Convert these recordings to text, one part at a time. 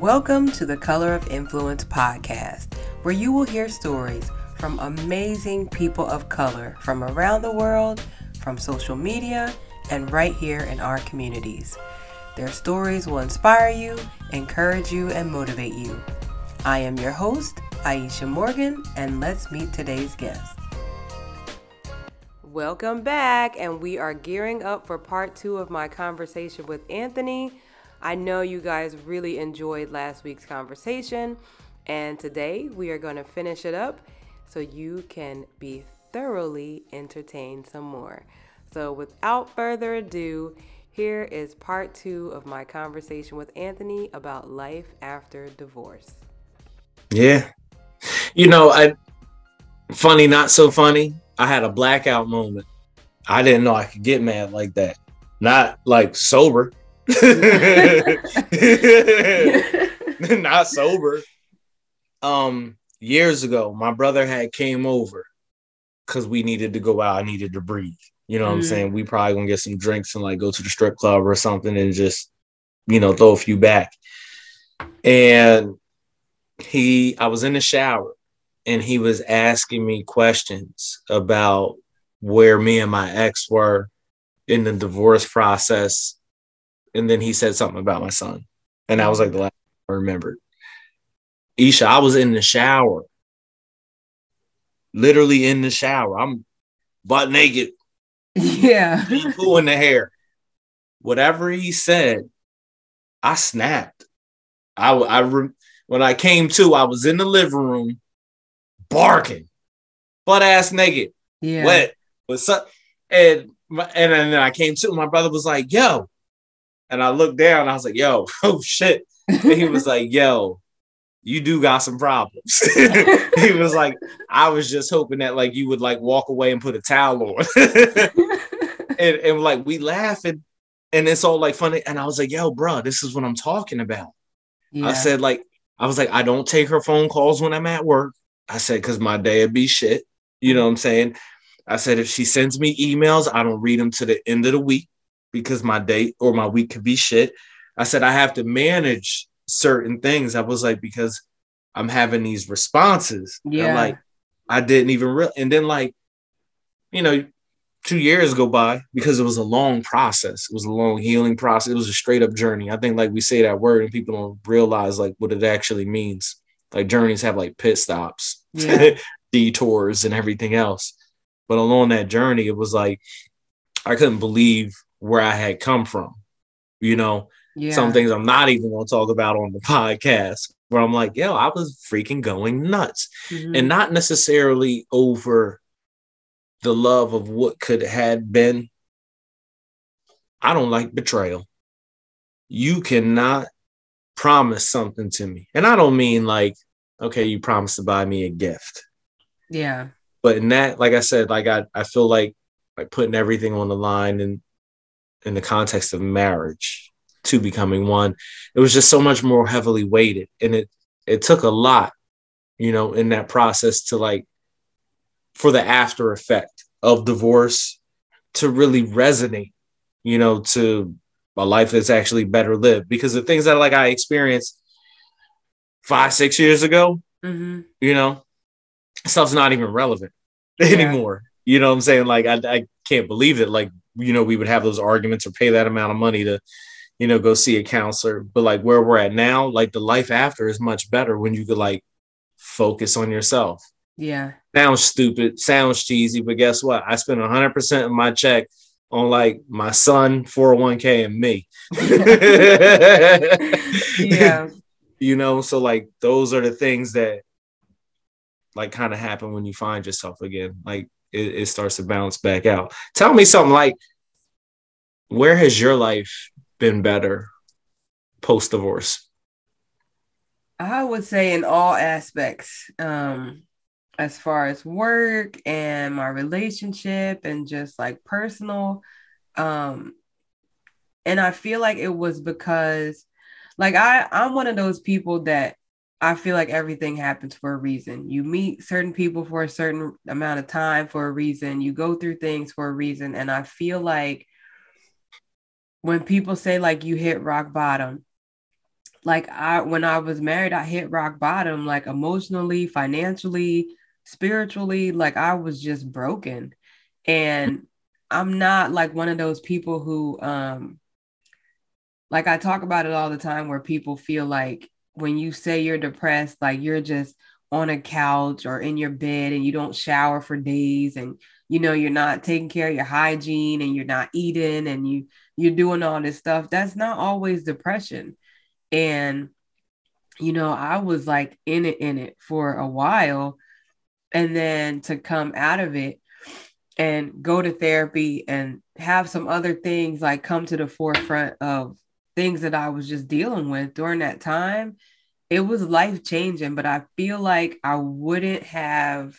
Welcome to the Color of Influence podcast, where you will hear stories from amazing people of color from around the world, from social media, and right here in our communities. Their stories will inspire you, encourage you, and motivate you. I am your host, Aisha Morgan, and let's meet today's guest. Welcome back, and we are gearing up for part two of my conversation with Anthony. I know you guys really enjoyed last week's conversation, and today we are going to finish it up so you can be thoroughly entertained some more. So, without further ado, here is part two of my conversation with Anthony about life after divorce. Yeah. You know, I funny, not so funny. I had a blackout moment. I didn't know I could get mad like that. Not like sober. not sober. Um years ago, my brother had came over because we needed to go out. I needed to breathe. You know what mm. I'm saying? We probably gonna get some drinks and like go to the strip club or something and just, you know, throw a few back. And he, I was in the shower and he was asking me questions about where me and my ex were in the divorce process. And then he said something about my son. And that was like the last I remembered. Isha, I was in the shower, literally in the shower. I'm butt naked, yeah. Shampoo in the hair. Whatever he said, I snapped. I, I when I came to, I was in the living room barking, butt ass naked, yeah. wet. What's up? And and then I came to, my brother was like, "Yo," and I looked down. I was like, "Yo, oh shit!" And he was like, "Yo, you do got some problems. he was like, I was just hoping that like you would like walk away and put a towel on. and, and like we laughing and it's all like funny. And I was like, yo, bro, this is what I'm talking about. Yeah. I said, like, I was like, I don't take her phone calls when I'm at work. I said, because my day would be shit. You know what I'm saying? I said, if she sends me emails, I don't read them to the end of the week because my day or my week could be shit. I said, I have to manage certain things. I was like, because I'm having these responses. Yeah. like, I didn't even real and then like, you know, two years go by because it was a long process. It was a long healing process. It was a straight up journey. I think like we say that word and people don't realize like what it actually means. Like journeys have like pit stops, yeah. detours, and everything else. But along that journey, it was like I couldn't believe where I had come from. You know, yeah. some things I'm not even going to talk about on the podcast. Where I'm like, yo, I was freaking going nuts, mm-hmm. and not necessarily over the love of what could had been. I don't like betrayal. You cannot promise something to me, and I don't mean like, okay, you promised to buy me a gift. Yeah. But in that, like I said, like I, I feel like like putting everything on the line and in, the context of marriage to becoming one. It was just so much more heavily weighted, and it it took a lot, you know, in that process to like for the after effect of divorce to really resonate, you know, to a life that's actually better lived. Because the things that like I experienced five, six years ago, mm-hmm. you know, stuff's not even relevant yeah. anymore. You know what I'm saying? Like I, I can't believe it. Like, you know, we would have those arguments or pay that amount of money to you know, go see a counselor. But like where we're at now, like the life after is much better when you could like focus on yourself. Yeah. Sounds stupid, sounds cheesy, but guess what? I spend 100% of my check on like my son, 401k, and me. yeah. You know, so like those are the things that like kind of happen when you find yourself again. Like it, it starts to bounce back out. Tell me something like, where has your life been better post divorce? I would say in all aspects, um, as far as work and my relationship and just like personal. Um, and I feel like it was because, like, I I'm one of those people that I feel like everything happens for a reason. You meet certain people for a certain amount of time for a reason. You go through things for a reason, and I feel like when people say like you hit rock bottom, like I when I was married, I hit rock bottom, like emotionally, financially, spiritually, like I was just broken. And I'm not like one of those people who um like I talk about it all the time where people feel like when you say you're depressed, like you're just on a couch or in your bed and you don't shower for days and you know you're not taking care of your hygiene and you're not eating and you you're doing all this stuff that's not always depression. And you know i was like in it in it for a while and then to come out of it and go to therapy and have some other things like come to the forefront of things that I was just dealing with during that time, it was life changing. But I feel like I wouldn't have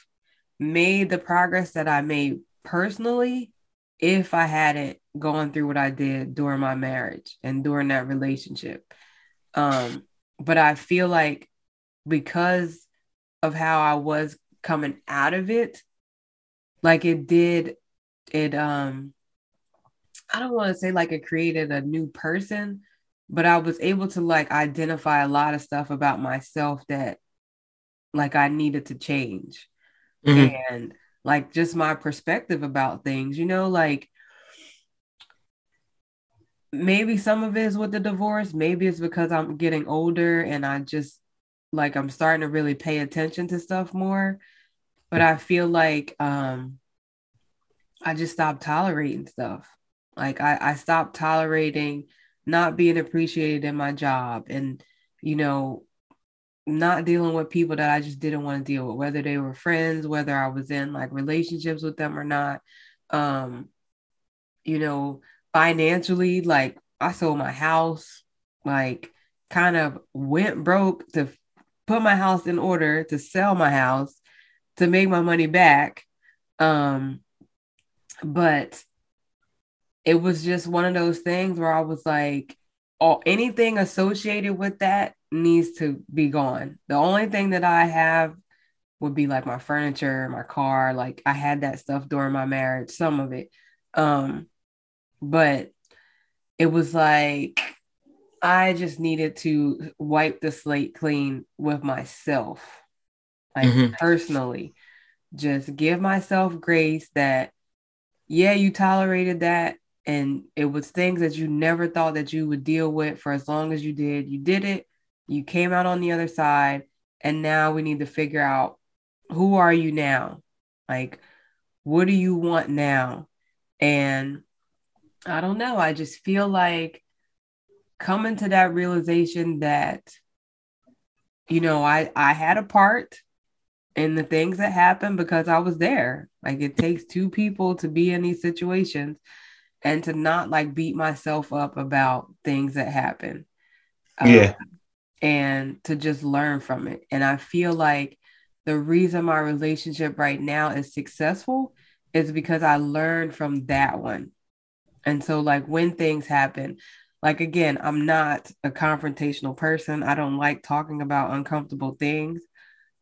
made the progress that I made personally if I hadn't gone through what I did during my marriage and during that relationship. Um, but I feel like because of how I was coming out of it, like it did, it um, I don't want to say like it created a new person, but I was able to like identify a lot of stuff about myself that like I needed to change. Mm-hmm. And like just my perspective about things, you know, like maybe some of it is with the divorce, maybe it's because I'm getting older and I just like I'm starting to really pay attention to stuff more. But I feel like um I just stopped tolerating stuff. Like I, I stopped tolerating not being appreciated in my job and you know not dealing with people that I just didn't want to deal with whether they were friends whether I was in like relationships with them or not. Um you know financially like I sold my house like kind of went broke to put my house in order to sell my house to make my money back. Um but it was just one of those things where I was like, all anything associated with that needs to be gone. The only thing that I have would be like my furniture, my car. Like I had that stuff during my marriage, some of it. Um, but it was like I just needed to wipe the slate clean with myself, like mm-hmm. personally. Just give myself grace that, yeah, you tolerated that and it was things that you never thought that you would deal with for as long as you did. You did it, you came out on the other side, and now we need to figure out who are you now? Like, what do you want now? And I don't know. I just feel like coming to that realization that, you know, I I had a part in the things that happened because I was there. Like it takes two people to be in these situations and to not like beat myself up about things that happen. Um, yeah. And to just learn from it. And I feel like the reason my relationship right now is successful is because I learned from that one. And so, like, when things happen, like, again, I'm not a confrontational person. I don't like talking about uncomfortable things,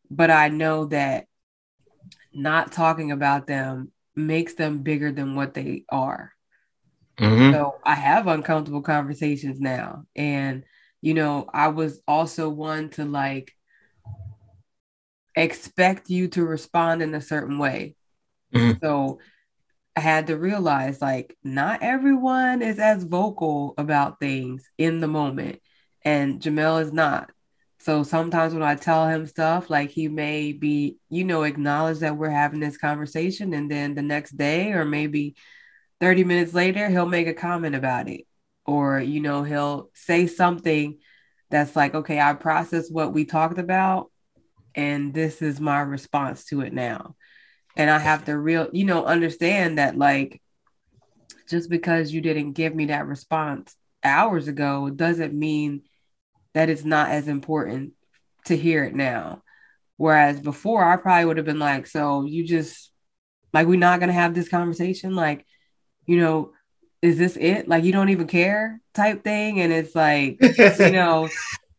but I know that not talking about them makes them bigger than what they are. Mm-hmm. So I have uncomfortable conversations now. And, you know, I was also one to like expect you to respond in a certain way. Mm-hmm. So I had to realize like not everyone is as vocal about things in the moment. And Jamel is not. So sometimes when I tell him stuff, like he may be, you know, acknowledge that we're having this conversation. And then the next day, or maybe 30 minutes later, he'll make a comment about it. Or, you know, he'll say something that's like, okay, I processed what we talked about, and this is my response to it now. And I have to real, you know, understand that like just because you didn't give me that response hours ago doesn't mean that it's not as important to hear it now. Whereas before, I probably would have been like, so you just like, we're not to have this conversation. Like, you know, is this it? Like you don't even care type thing. And it's like, you know,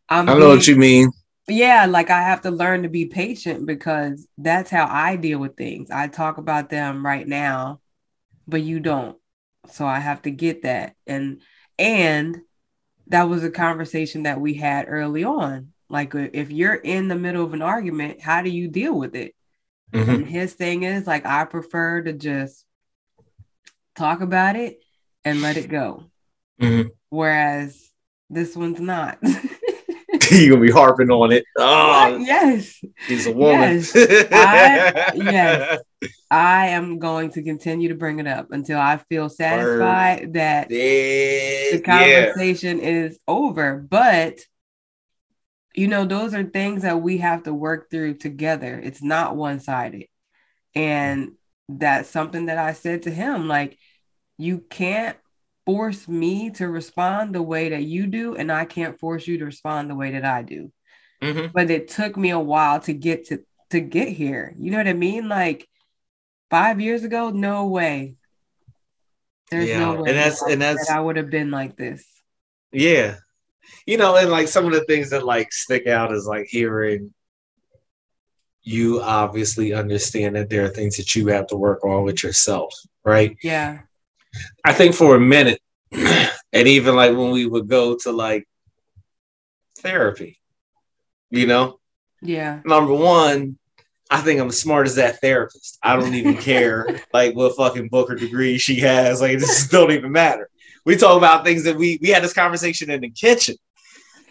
I'm I know being, what you mean. Yeah, like I have to learn to be patient because that's how I deal with things. I talk about them right now, but you don't. So I have to get that. And and that was a conversation that we had early on. Like uh, if you're in the middle of an argument, how do you deal with it? Mm-hmm. And his thing is like I prefer to just talk about it and let it go. Mm-hmm. Whereas this one's not. You're gonna be harping on it. Oh, yes. He's a woman. Yes. I, yes. I am going to continue to bring it up until I feel satisfied Word. that yeah. the conversation yeah. is over. But you know, those are things that we have to work through together. It's not one sided. And that's something that I said to him like, you can't force me to respond the way that you do, and I can't force you to respond the way that I do. Mm-hmm. But it took me a while to get to to get here. You know what I mean? Like five years ago, no way. There's yeah. no way and that's, and that's, that I would have been like this. Yeah. You know, and like some of the things that like stick out is like hearing you obviously understand that there are things that you have to work on with yourself, right? Yeah. I think for a minute, and even like when we would go to like therapy, you know? Yeah. Number one, I think I'm as smart as that therapist. I don't even care like what fucking book or degree she has. Like it just don't even matter. We talk about things that we we had this conversation in the kitchen.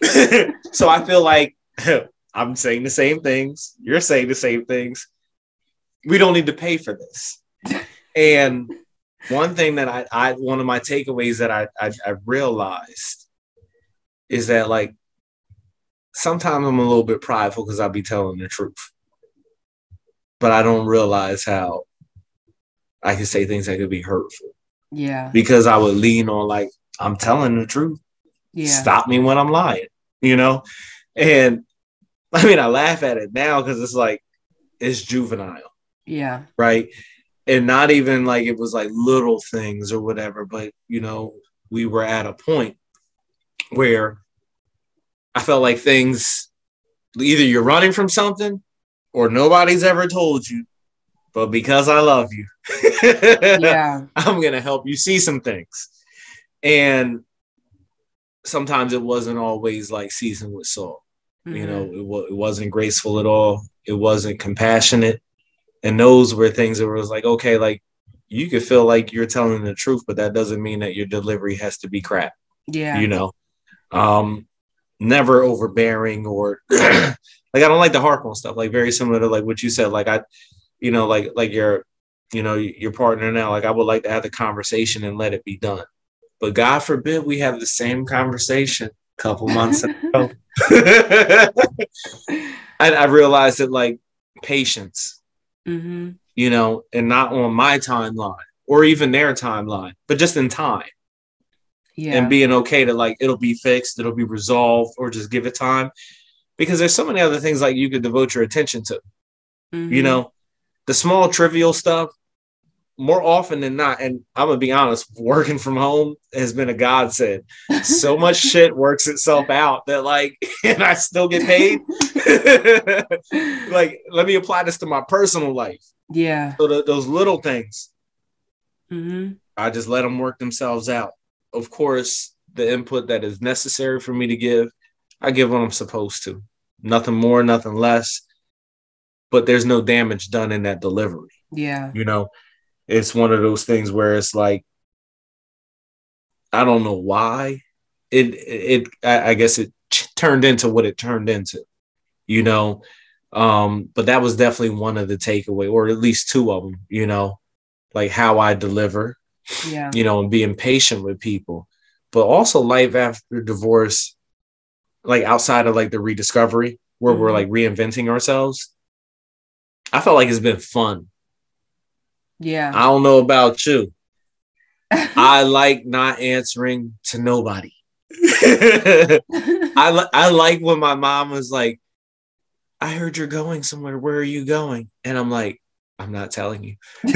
so I feel like I'm saying the same things. You're saying the same things. We don't need to pay for this. And one thing that I, I one of my takeaways that I, I, I realized is that like sometimes I'm a little bit prideful because I'll be telling the truth but I don't realize how I can say things that could be hurtful. Yeah. Because I would lean on like I'm telling the truth. Yeah. Stop me when I'm lying, you know? And I mean I laugh at it now because it's like it's juvenile. Yeah. Right. And not even like it was like little things or whatever, but you know, we were at a point where I felt like things either you're running from something or nobody's ever told you, but because I love you, yeah, I'm gonna help you see some things. And sometimes it wasn't always like seasoned with salt. Mm-hmm. You know, it, w- it wasn't graceful at all. It wasn't compassionate. And those were things that was like, okay, like you could feel like you're telling the truth, but that doesn't mean that your delivery has to be crap. Yeah. You know, um, never overbearing or like I don't like the harp on stuff. Like very similar to like what you said. Like I, you know, like like your, you know, your partner now. Like I would like to have the conversation and let it be done. But God forbid we have the same conversation a couple months ago. I, I realized that like patience, mm-hmm. you know, and not on my timeline or even their timeline, but just in time. Yeah. And being okay to like it'll be fixed, it'll be resolved, or just give it time because there's so many other things like you could devote your attention to. Mm-hmm. You know, the small trivial stuff more often than not, and I'm gonna be honest, working from home has been a godsend. So much shit works itself out that like, and I still get paid. like, let me apply this to my personal life. Yeah. So the, those little things, mm-hmm. I just let them work themselves out. Of course, the input that is necessary for me to give I give what I'm supposed to. Nothing more, nothing less. But there's no damage done in that delivery. Yeah. You know, it's one of those things where it's like, I don't know why it, it, I, I guess it turned into what it turned into, you know. Um, but that was definitely one of the takeaway, or at least two of them, you know, like how I deliver, yeah, you know, and being patient with people, but also life after divorce like outside of like the rediscovery where mm-hmm. we're like reinventing ourselves, I felt like it's been fun. Yeah. I don't know about you. I like not answering to nobody. I li- I like when my mom was like, "I heard you're going somewhere. Where are you going?" And I'm like, "I'm not telling you." and,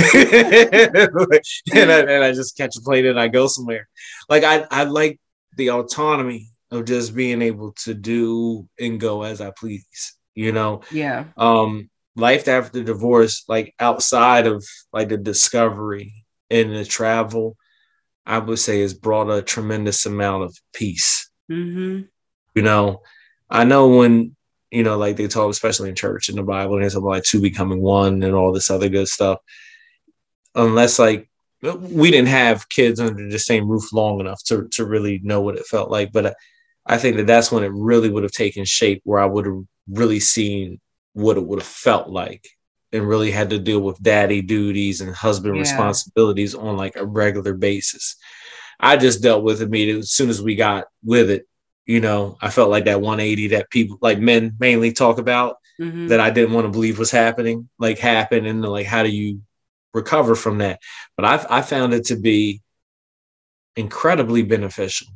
I, and I just catch a plane and I go somewhere. Like I I like the autonomy of just being able to do and go as I please, you know? Yeah. Um, life after divorce, like outside of like the discovery and the travel, I would say has brought a tremendous amount of peace. Mm-hmm. You know, I know when you know, like they talk, especially in church in the Bible, and it's about like two becoming one and all this other good stuff. Unless like we didn't have kids under the same roof long enough to to really know what it felt like, but I think that that's when it really would have taken shape, where I would have really seen what it would have felt like, and really had to deal with daddy duties and husband yeah. responsibilities on like a regular basis. I just dealt with it immediately as soon as we got with it you know, I felt like that 180 that people like men mainly talk about mm-hmm. that I didn't want to believe was happening, like happened, and like how do you recover from that? But I I found it to be incredibly beneficial,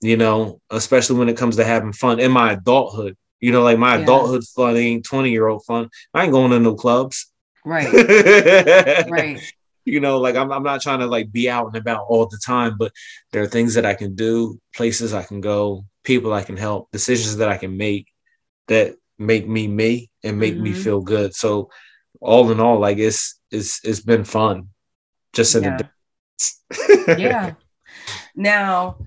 you know, especially when it comes to having fun in my adulthood. You know, like my yeah. adulthood fun ain't 20 year old fun. I ain't going to no clubs. Right. right you know, like I'm, I'm not trying to like be out and about all the time, but there are things that I can do, places I can go, people I can help, decisions that I can make that make me me and make mm-hmm. me feel good. So all in all, like it's it's it's been fun. Just in yeah. the yeah. Now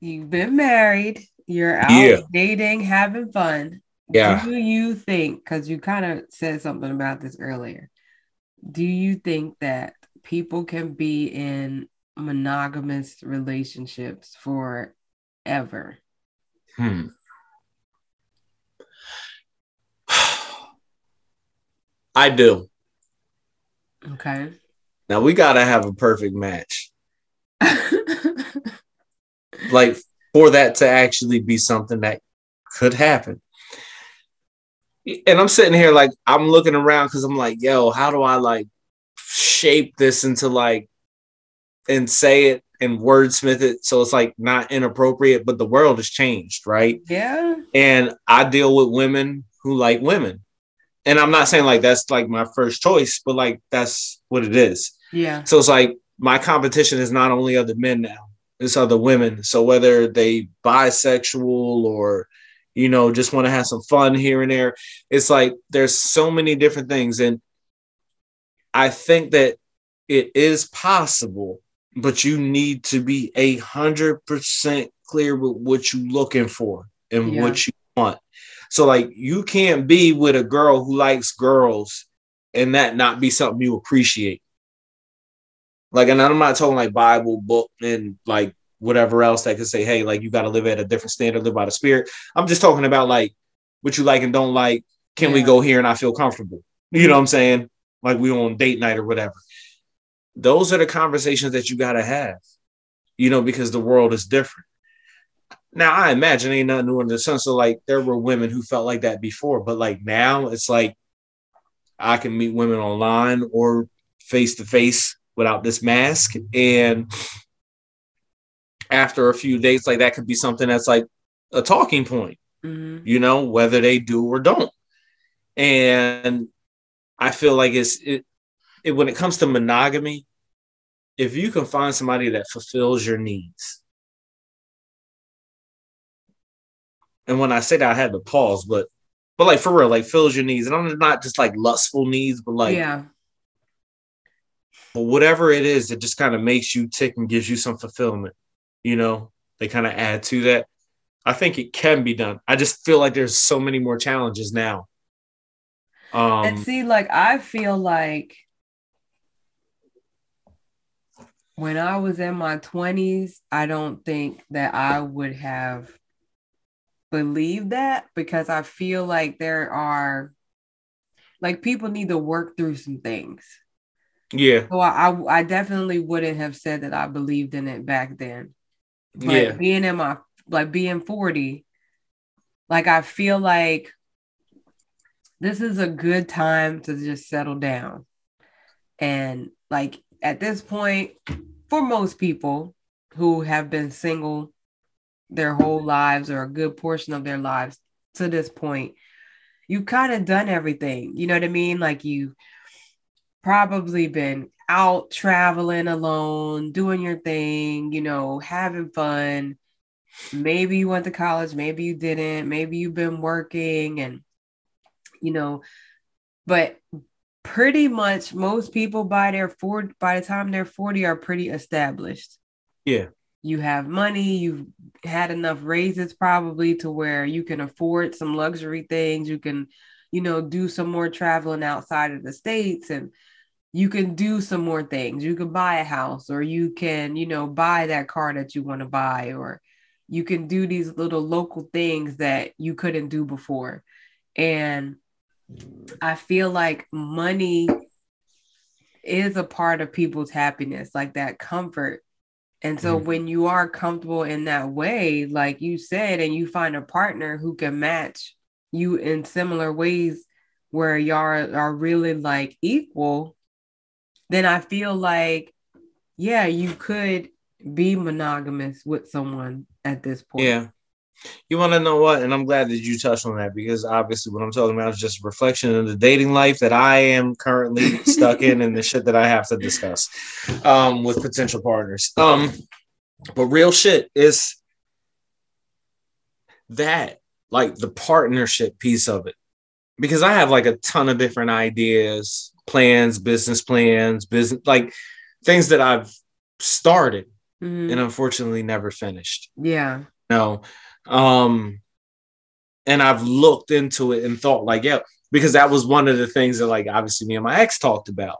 you've been married, you're out yeah. dating, having fun. Yeah. Do you think, because you kind of said something about this earlier, do you think that people can be in monogamous relationships forever? Hmm. I do. Okay. Now we got to have a perfect match. like for that to actually be something that could happen. And I'm sitting here like I'm looking around because I'm like, yo, how do I like shape this into like and say it and wordsmith it so it's like not inappropriate, but the world has changed, right? Yeah. And I deal with women who like women. And I'm not saying like that's like my first choice, but like that's what it is. Yeah. So it's like my competition is not only other men now, it's other women. So whether they bisexual or you know just want to have some fun here and there, it's like there's so many different things. And I think that it is possible, but you need to be a hundred percent clear with what you're looking for and yeah. what you want. So like you can't be with a girl who likes girls and that not be something you appreciate. Like, and I'm not talking like Bible book and like whatever else that could say, hey, like you got to live at a different standard, live by the spirit. I'm just talking about like what you like and don't like. Can yeah. we go here and I feel comfortable? You know what I'm saying? like we on date night or whatever. Those are the conversations that you got to have, you know, because the world is different. Now, I imagine ain't nothing new in the sense of like there were women who felt like that before, but like now it's like I can meet women online or face to face without this mask. And after a few dates, like that could be something that's like a talking point, mm-hmm. you know, whether they do or don't. And I feel like it's it, it when it comes to monogamy, if you can find somebody that fulfills your needs. And when I say that, I had to pause, but but like for real, like fills your needs, and I'm not just like lustful needs, but like yeah. But whatever it is, it just kind of makes you tick and gives you some fulfillment. You know, they kind of add to that. I think it can be done. I just feel like there's so many more challenges now um, and see, like I feel like when I was in my 20s, I don't think that I would have believed that because I feel like there are like people need to work through some things. Yeah. So I, I, I definitely wouldn't have said that I believed in it back then. But yeah. being in my like being 40, like I feel like this is a good time to just settle down. And like at this point, for most people who have been single their whole lives or a good portion of their lives to this point, you kind of done everything. You know what I mean? Like you probably been out traveling alone, doing your thing, you know, having fun. Maybe you went to college, maybe you didn't, maybe you've been working and you know, but pretty much most people by their four by the time they're 40 are pretty established. Yeah. you have money, you've had enough raises probably to where you can afford some luxury things, you can, you know, do some more traveling outside of the states and you can do some more things. You can buy a house or you can, you know, buy that car that you want to buy or you can do these little local things that you couldn't do before. And I feel like money is a part of people's happiness, like that comfort. And so mm-hmm. when you are comfortable in that way, like you said, and you find a partner who can match you in similar ways where y'all are really like equal, then I feel like, yeah, you could be monogamous with someone at this point. Yeah. You want to know what? And I'm glad that you touched on that because obviously what I'm talking about is just a reflection of the dating life that I am currently stuck in and the shit that I have to discuss um, with potential partners. Um, but real shit is that like the partnership piece of it because I have like a ton of different ideas, plans, business plans, business like things that I've started mm-hmm. and unfortunately never finished. Yeah. No. Um, and I've looked into it and thought, like, yeah, because that was one of the things that, like, obviously me and my ex talked about.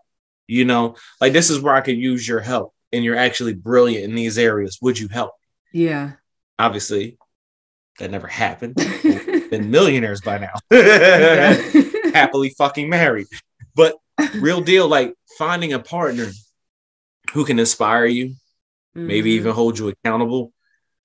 You know, like this is where I could use your help, and you're actually brilliant in these areas. Would you help? Yeah. Obviously, that never happened. been millionaires by now. Happily fucking married. But real deal, like finding a partner who can inspire you, mm-hmm. maybe even hold you accountable.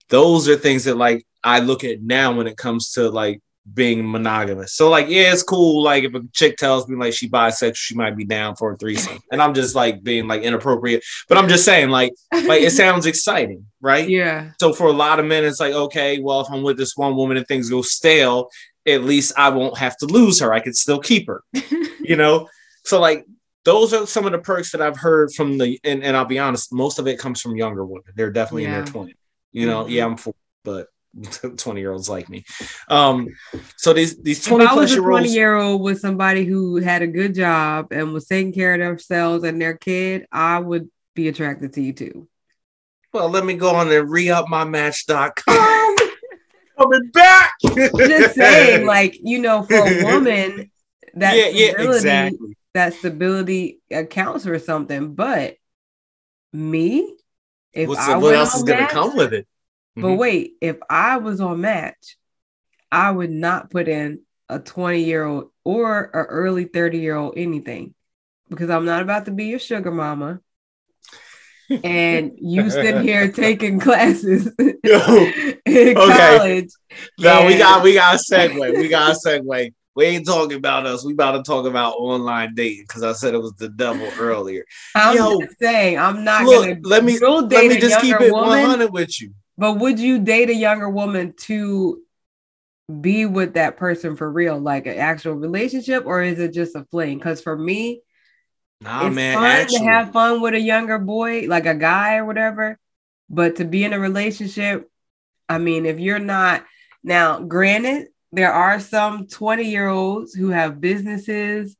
Those are things that like I look at now when it comes to like being monogamous. So like, yeah, it's cool. Like if a chick tells me like she bisexual, she might be down for a threesome, and I'm just like being like inappropriate. But I'm just saying like, like it sounds exciting, right? Yeah. So for a lot of men, it's like, okay, well, if I'm with this one woman and things go stale, at least I won't have to lose her. I can still keep her, you know. So like. Those are some of the perks that I've heard from the, and, and I'll be honest, most of it comes from younger women. They're definitely yeah. in their 20s. You know, mm-hmm. yeah, I'm 40, but 20 year olds like me. Um, so these these 20 if I was a 20 year old with somebody who had a good job and was taking care of themselves and their kid, I would be attracted to you too. Well, let me go on and re-up my match.com. Coming back. Just saying, like, you know, for a woman, that yeah, yeah, exactly. That stability accounts for something. But me, if What's, I what else is gonna come with it? But mm-hmm. wait, if I was on Match, I would not put in a 20 year old or a early 30 year old anything because I'm not about to be your sugar mama. and you sitting here taking classes in okay. college. No, and... we got we got a segue. We got a segue. We ain't talking about us. We about to talk about online dating because I said it was the devil earlier. I'm Yo, just saying I'm not look, gonna. Let me let me just keep it 100 with you. But would you date a younger woman to be with that person for real, like an actual relationship, or is it just a fling? Because for me, nah, it's man, fun actually. to have fun with a younger boy, like a guy or whatever. But to be in a relationship, I mean, if you're not now, granted, there are some 20 year olds who have businesses.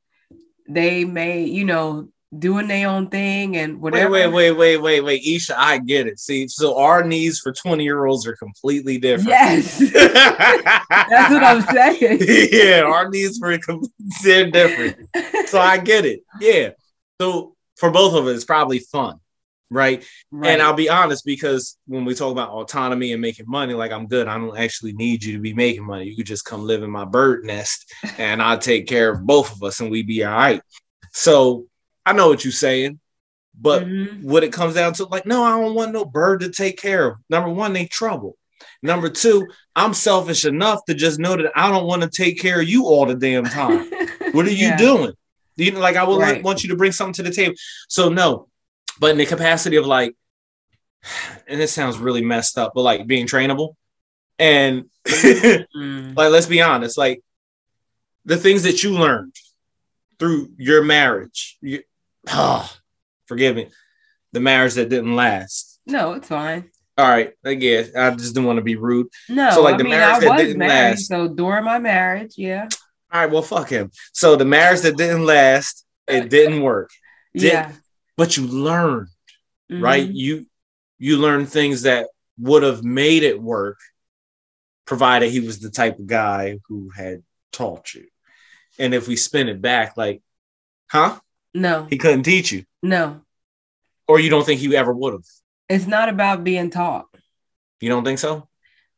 They may, you know, doing their own thing and whatever. Wait, wait, wait, wait, wait, wait, Isha, I get it. See, so our needs for 20 year olds are completely different. Yes. That's what I'm saying. yeah, our needs for they're different. So I get it. Yeah. So for both of us, it's probably fun. Right? right? And I'll be honest because when we talk about autonomy and making money, like I'm good. I don't actually need you to be making money. You could just come live in my bird nest and I'll take care of both of us and we be all right. So I know what you're saying, but mm-hmm. what it comes down to, like, no, I don't want no bird to take care of. Number one, they trouble. Number two, I'm selfish enough to just know that I don't want to take care of you all the damn time. what are you yeah. doing? You know, like I would right. want you to bring something to the table. So no, but in the capacity of like, and this sounds really messed up, but like being trainable, and mm. like let's be honest, like the things that you learned through your marriage, you, oh, forgive me, the marriage that didn't last. No, it's fine. All right, I guess I just didn't want to be rude. No, so like I the mean, marriage I that didn't married, last. So during my marriage, yeah. All right, well, fuck him. So the marriage that didn't last, it didn't work. Didn't, yeah. But you learned, mm-hmm. right? You you learn things that would have made it work, provided he was the type of guy who had taught you. And if we spin it back, like, huh? No, He couldn't teach you, no. or you don't think he ever would have. It's not about being taught. You don't think so?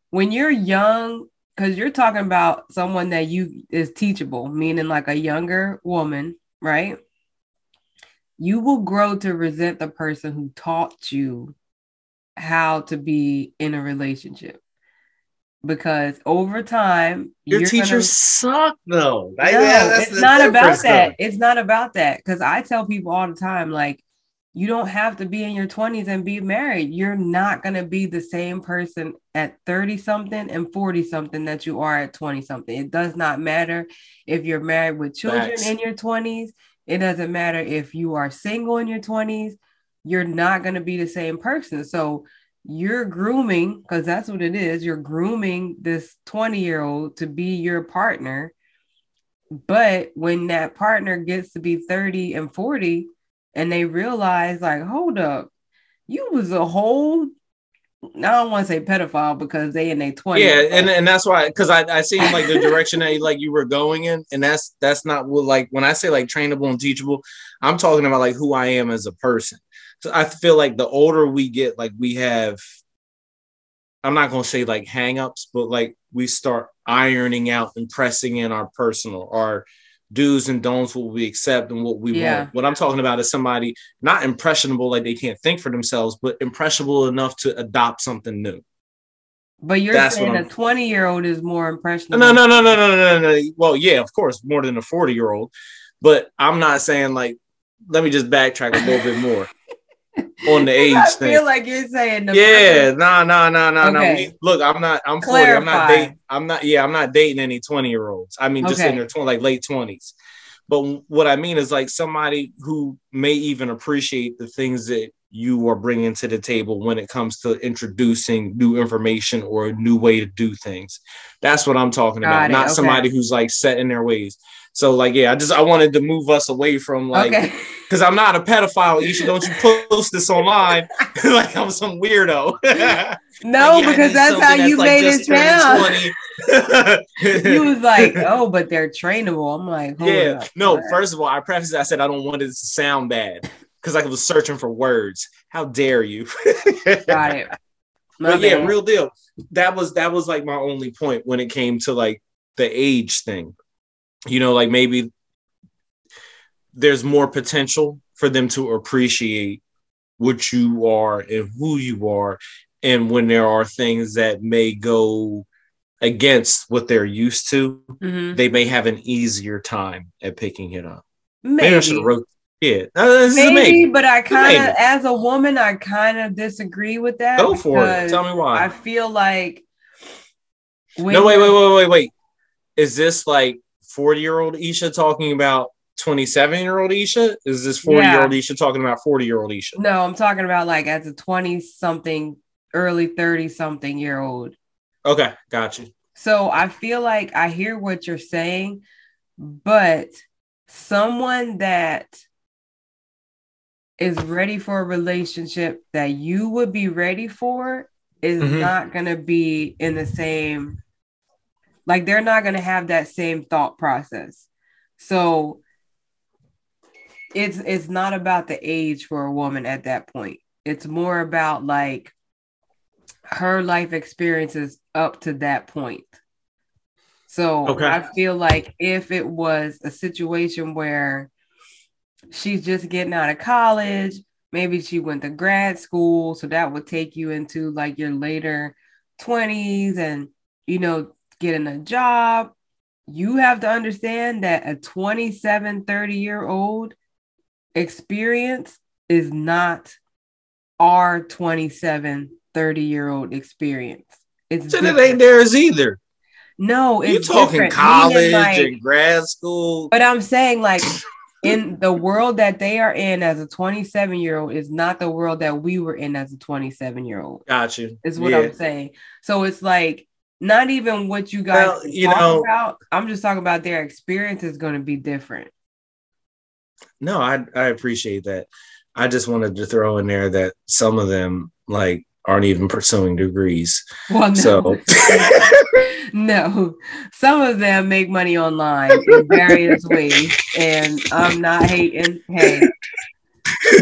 When you're young, because you're talking about someone that you is teachable, meaning like a younger woman, right? You will grow to resent the person who taught you how to be in a relationship. Because over time, Your teachers gonna- suck, though. No, yeah, it's not about that. though. It's not about that. Because I tell people all the time, like, you don't have to be in your 20s and be married. You're not going to be the same person at 30 something and 40 something that you are at 20 something. It does not matter if you're married with children in your 20s. It doesn't matter if you are single in your 20s. You're not going to be the same person. So you're grooming, because that's what it is. You're grooming this 20 year old to be your partner. But when that partner gets to be 30 and 40 and they realize, like, hold up, you was a whole, don't want to say pedophile because they in their 20s. Yeah, and, and that's why because I, I seen like the direction that you, like you were going in, and that's that's not what like when I say like trainable and teachable, I'm talking about like who I am as a person. So I feel like the older we get, like we have I'm not gonna say like hangups, but like we start ironing out and pressing in our personal, our do's and don'ts, what we accept and what we Yeah. want. What I'm talking about is somebody not impressionable, like they can't think for themselves, but impressionable enough to adopt something new. But you're That's saying a I'm- 20 year old is more impressionable. No, no, no, no, no, no, no, no. Well, yeah, of course, more than a 40 year old. But I'm not saying like, let me just backtrack a little bit more on the age I thing. feel like you're saying the yeah, no, no, no, no, no. Okay. Look, I'm not, I'm 40. I'm not Clarify. dating, I'm not, yeah, I'm not dating any 20 year olds. I mean, just in their 20, like late 20s. But what I mean is like somebody who may even appreciate the things that you are bringing to the table when it comes to introducing new information or a new way to do things. That's what I'm talking Got about. it, Not okay. somebody who's like set in their ways. So like, yeah, I just I wanted to move us away from like okay. because I'm not a pedophile. You should don't you post this online like I'm some weirdo. No, Like, yeah, because that's how you made it sound. 20. you was like, oh, but they're trainable. I'm like, hold yeah. up. No, first of all, I prefaced I said I don't want it to sound bad because I was searching for words. How dare you? got it. My but yeah, real deal. That was that was like my only point when it came to like the age thing. You know, like maybe there's more potential for them to appreciate what you are and who you are, and when there are things that may go against what they're used to, Mhm. they may have an easier time at picking it up. Maybe, maybe, I should have wrote. Yeah, Uh, maybe, maybe. but I kind of, as a woman, I kind of disagree with that. Go for it. Tell me why. I feel like. when no, wait, wait, wait, wait, wait. Is this like 40 year old Isha talking about 27 year old Isha? Is this 40 year old Isha talking about 40 year old Isha? No, I'm talking about like as a 20 something, early 30 something year old. Okay, gotcha. So I feel like I hear what you're saying, but someone that is ready for a relationship that you would be ready for is Mhm. not going to be in the same like they're not going to have that same thought process. So it's it's not about the age for a woman at that point. It's more about like her life experiences up to that point. So Okay. I feel like if it was a situation where she's just getting out of college, maybe she went to grad school, so that would take you into like your later 20s and you know getting a job. You have to understand that a 27, 30 year old experience is not our 27, 30 year old experience. It's So different. ain't theirs either. no, You it's talking different. college like- and grad school. but I'm saying, like, in the world that they are in as a 27 year old is not the world that we were in as a 27 year old, Got you. is what Yeah. I'm saying. So it's like, not even what you guys Well, you talk know- about. I'm just talking about their experience is going to be different. No, I I appreciate that. I just wanted to throw in there that some of them like aren't even pursuing degrees. Well, no. So no, some of them make money online in various ways, and I'm not hating. Hey,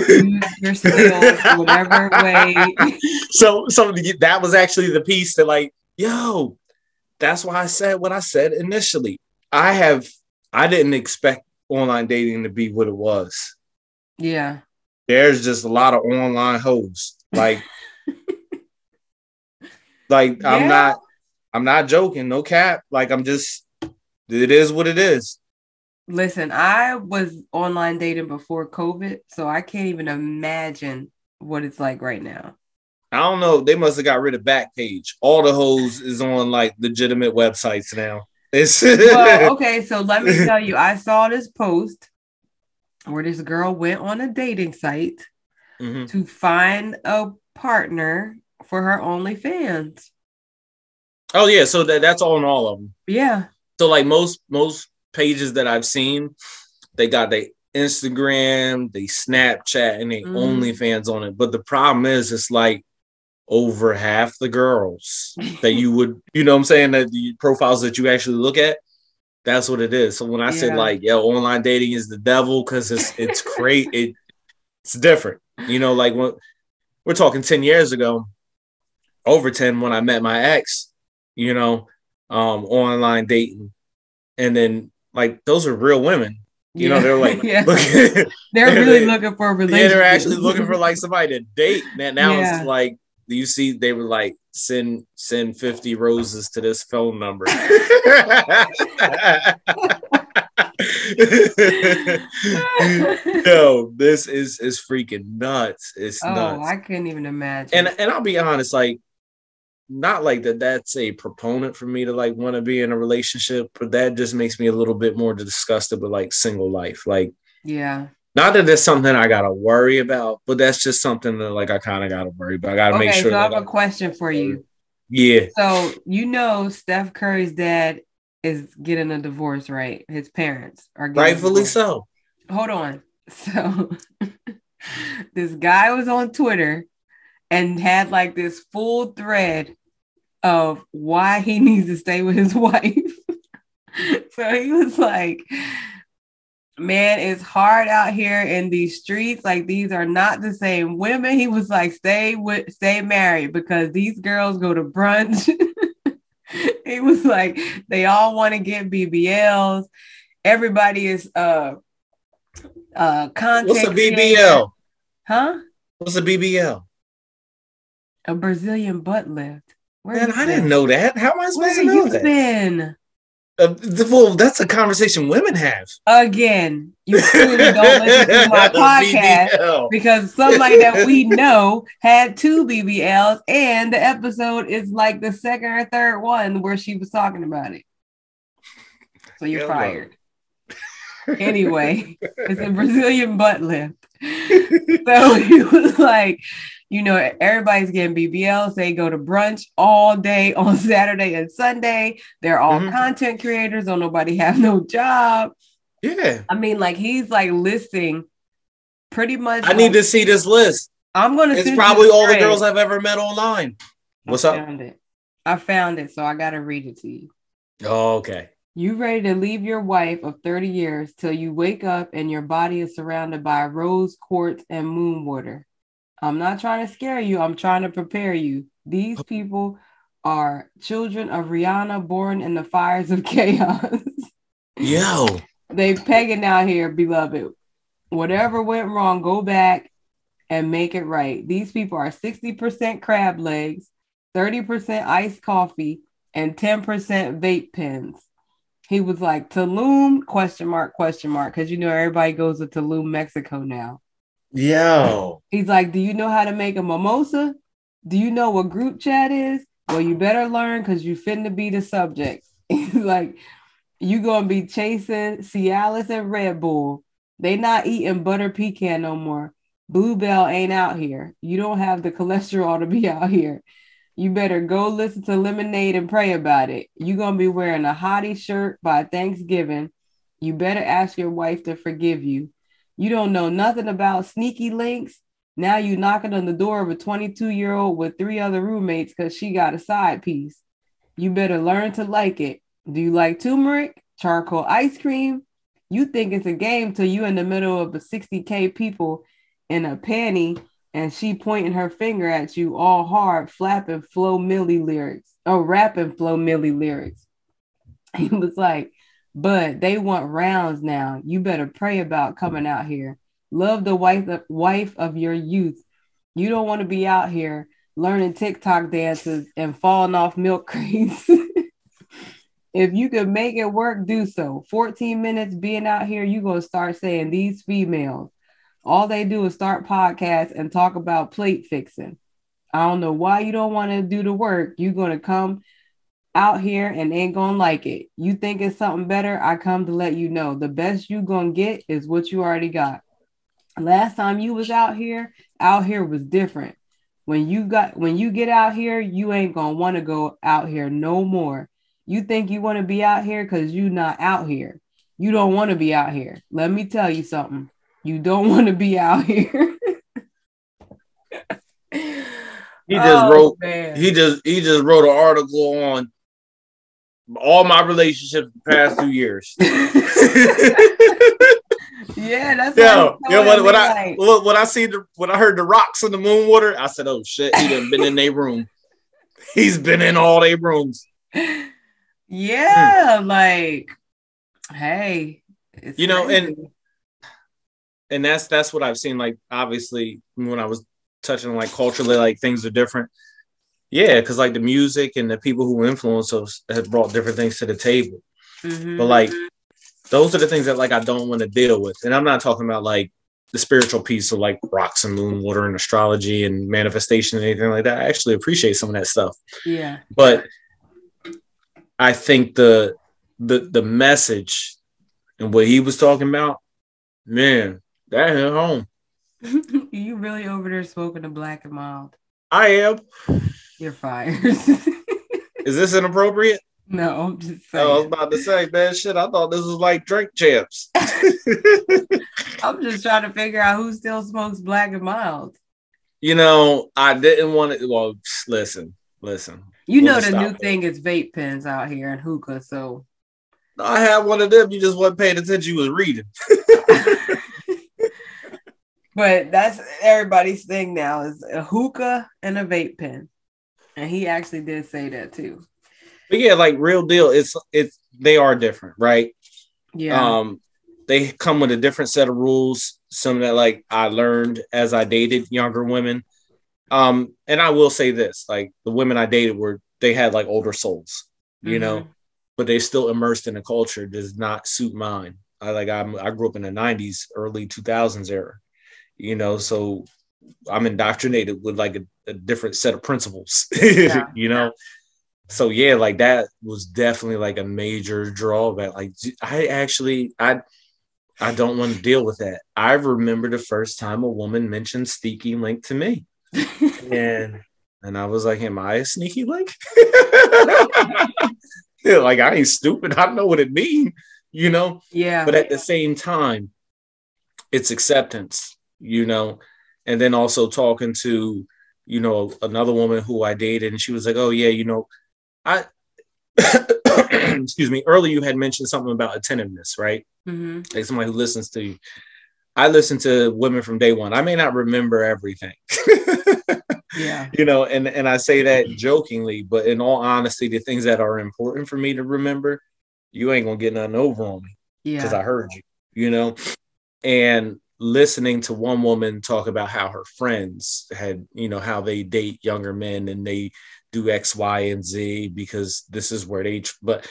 use your skills whatever way. so so that was actually the piece that like, yo, that's why I said what I said initially. I have I didn't expect online dating to be what it was. Yeah. There's just a lot of online hoes. Like like yeah. I'm not I'm not joking, no cap. Like I'm just it is what it is. Listen, I was online dating before COVID, so I can't even imagine what it's like right now. I don't know. They must have got rid of Backpage. All the hoes is on like legitimate websites now. It's well, okay. So let me tell you, I saw this post where this girl went on a dating site mm-hmm. to find a partner for her OnlyFans. Oh yeah, so that, that's all in all of them. Yeah. So like most most pages that I've seen, they got their Instagram, they Snapchat, and they mm. OnlyFans on it. But the problem is, it's like over half the girls that you would, you know, I'm saying that the profiles that you actually look at, that's what it is. So when I yeah. said like, yeah, online dating is the devil because it's it's great, it it's different. You know, like when we're talking 10 years ago, over 10 when I met my ex, you know, um, online dating. And then like those are real women. You yeah. know, they're like yeah. looking, they're really looking for a relationship. Yeah, they're actually looking for like somebody to date. Man, now yeah. it's like you see they were like send send 50 roses to this phone number. Yo, this is is freaking nuts. It's oh, nuts. I couldn't even imagine. And and I'll be honest, like not like that that's a proponent for me to like want to be in a relationship, but that just makes me a little bit more disgusted with like single life. Like yeah. Not that it's something I gotta worry about, but that's just something that like I kind of gotta worry about. I gotta okay, make sure. So I have a question for you. Yeah. So you know Steph Curry's dad is getting a divorce, right? His parents are rightfully so. Hold on. So this guy was on Twitter and had like this full thread of why he needs to stay with his wife. so he was like, man, it's hard out here in these streets. Like these are not the same women. He was like, stay with stay married because these girls go to brunch. he was like, they all want to get BBLs. Everybody is uh uh content. What's a BBL? Huh? What's a BBL? A Brazilian butt lift. Where Man, I didn't know that. How am I supposed Where to know that? Been? Uh, well, that's a conversation women have. Again, you clearly don't listen to my podcast because somebody that we know had two BBLs, and the episode is like the second or third one where she was talking about it. So you're fired. anyway, it's a Brazilian butt lift. so he was like, you know, everybody's getting BBLs. They go to brunch all day on Saturday and Sunday. They're all mm-hmm. content creators. Don't nobody have no job. Yeah. I mean, like he's like listing pretty much. I need to see this list. I'm gonna. It's probably all the girls I've ever met online. What's I up? It. I found it, so I gotta read it to you. Oh, okay. You ready to leave your wife of 30 years till you wake up and your body is surrounded by rose quartz and moon water. I'm not trying to scare you. I'm trying to prepare you. These people are children of Rihanna born in the fires of chaos. Yo. they pegging out here, beloved. Whatever went wrong, go back and make it right. These people are 60% crab legs, 30% iced coffee, and 10% vape pens. He was like, Tulum, question mark, question mark, because you know everybody goes to Tulum, Mexico now. Yo. He's like, Do you know how to make a mimosa? Do you know what group chat is? Well, you better learn because you finna be the subject. He's like, You gonna be chasing Cialis and Red Bull. They not eating butter pecan no more. Bluebell ain't out here. You don't have the cholesterol to be out here. You better go listen to Lemonade and pray about it. you gonna be wearing a hottie shirt by Thanksgiving. You better ask your wife to forgive you. You don't know nothing about sneaky links. Now you knocking on the door of a 22 year old with three other roommates because she got a side piece. You better learn to like it. Do you like turmeric, charcoal ice cream? You think it's a game till you in the middle of a 60k people in a panty and she pointing her finger at you all hard, flapping Flo Milli lyrics or rapping Flo Milli lyrics. He was like, but they want rounds now. You better pray about coming out here. Love the wife, wife of your youth. You don't want to be out here learning TikTok dances and falling off milk crates. if you could make it work, do so. 14 minutes being out here, you're going to start saying these females. All they do is start podcasts and talk about plate fixing. I don't know why you don't want to do the work. You're going to come out here and ain't to like it. You think it's something better? I come to let you know. The best you to get is what you already got. Last time you was out here, out here was different. When you got when you get out here, you ain't to want to go out here no more you think you want to be out here because you're not out here. You don't want to be out here. Let me tell you something. You don't want to be out here. he just oh, wrote man. he just he just wrote an article on all my relationships the past two years. yeah, that's yeah. Yeah, when, when I look when I see the when I heard the rocks in the moon water, I said, "Oh shit, he done been in their room. He's been in all their rooms." Yeah, mm. like, hey, you know, crazy. and and that's that's what I've seen. Like, obviously, when I was touching like culturally, like things are different. Yeah, because like the music and the people who influence us have brought different things to the table. Mm-hmm. But like, those are the things that like I don't want to deal with, and I'm not talking about like the spiritual piece of like rocks and moon water and astrology and manifestation and anything like that. I actually appreciate some of that stuff. Yeah. But I think the the the message and what he was talking about, man, that hit home. you really over there smoking the black and mild? I am. You're fired. Is this inappropriate? No, I'm just saying. Oh, I was about to say, man, shit. I thought this was like drink champs. I'm just trying to figure out who still smokes black and mild. You know, I didn't want to. Well, listen, listen. You know the new thing is vape pens out here and hookah. So I had one of them. You just wasn't paying attention. You was reading. but that's everybody's thing now is a hookah and a vape pen. And he actually did say that too. But yeah, like real deal. It's it's they are different, right? Yeah. Um, they come with a different set of rules. Some that like I learned as I dated younger women. Um, and I will say this: like the women I dated were they had like older souls, you mm-hmm. know, but they still immersed in the culture does not suit mine. I like I'm I grew up in the '90s, early 2000s era, you know, so I'm indoctrinated with like a, a different set of principles, yeah. you know. So yeah, like that was definitely like a major drawback. Like I actually I I don't want to deal with that. I remember the first time a woman mentioned Sneaky Link to me and and I was like, Am I a sneaky link? like I ain't stupid. I know what it means, you know? Yeah. But at the same time, it's acceptance, you know, and then also talking to, you know, another woman who I dated, and she was like, Oh yeah, you know, I excuse me, earlier you had mentioned something about attentiveness, right? Mm-hmm. Like somebody who listens to you. I listen to women from day one. I may not remember everything. yeah. You know, and and I say that jokingly, but in all honesty, the things that are important for me to remember, you ain't gonna get nothing over on me. Yeah. Because I heard you, you know. And listening to one woman talk about how her friends had, you know, how they date younger men and they do X, Y, and Z because this is where they but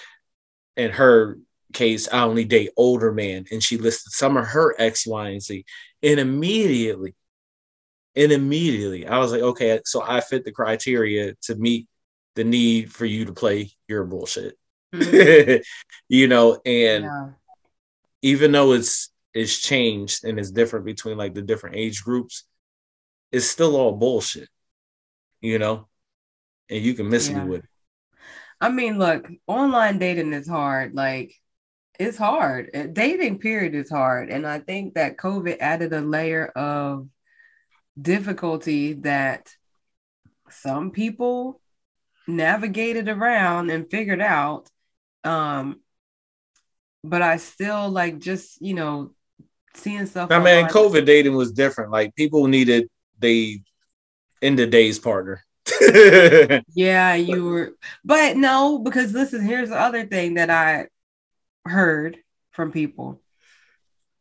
in her case, I only date older men. And she listed some of her X, Y, and Z. And immediately, and immediately I was like, okay, so I fit the criteria to meet the need for you to play your bullshit. Mm-hmm. you know, and yeah. even though it's it's changed and it's different between like the different age groups, it's still all bullshit. You know? And you can miss yeah. me with it. I mean, look, online dating is hard. Like it's hard. Uh, Dating period is hard. And I think that COVID added a layer of difficulty that some people navigated around and figured out. Um, but I still like just, you know, seeing stuff. I mean, COVID dating was different. Like people needed they in the days partner. yeah, you were, but no, because listen, here's the other thing that I heard from people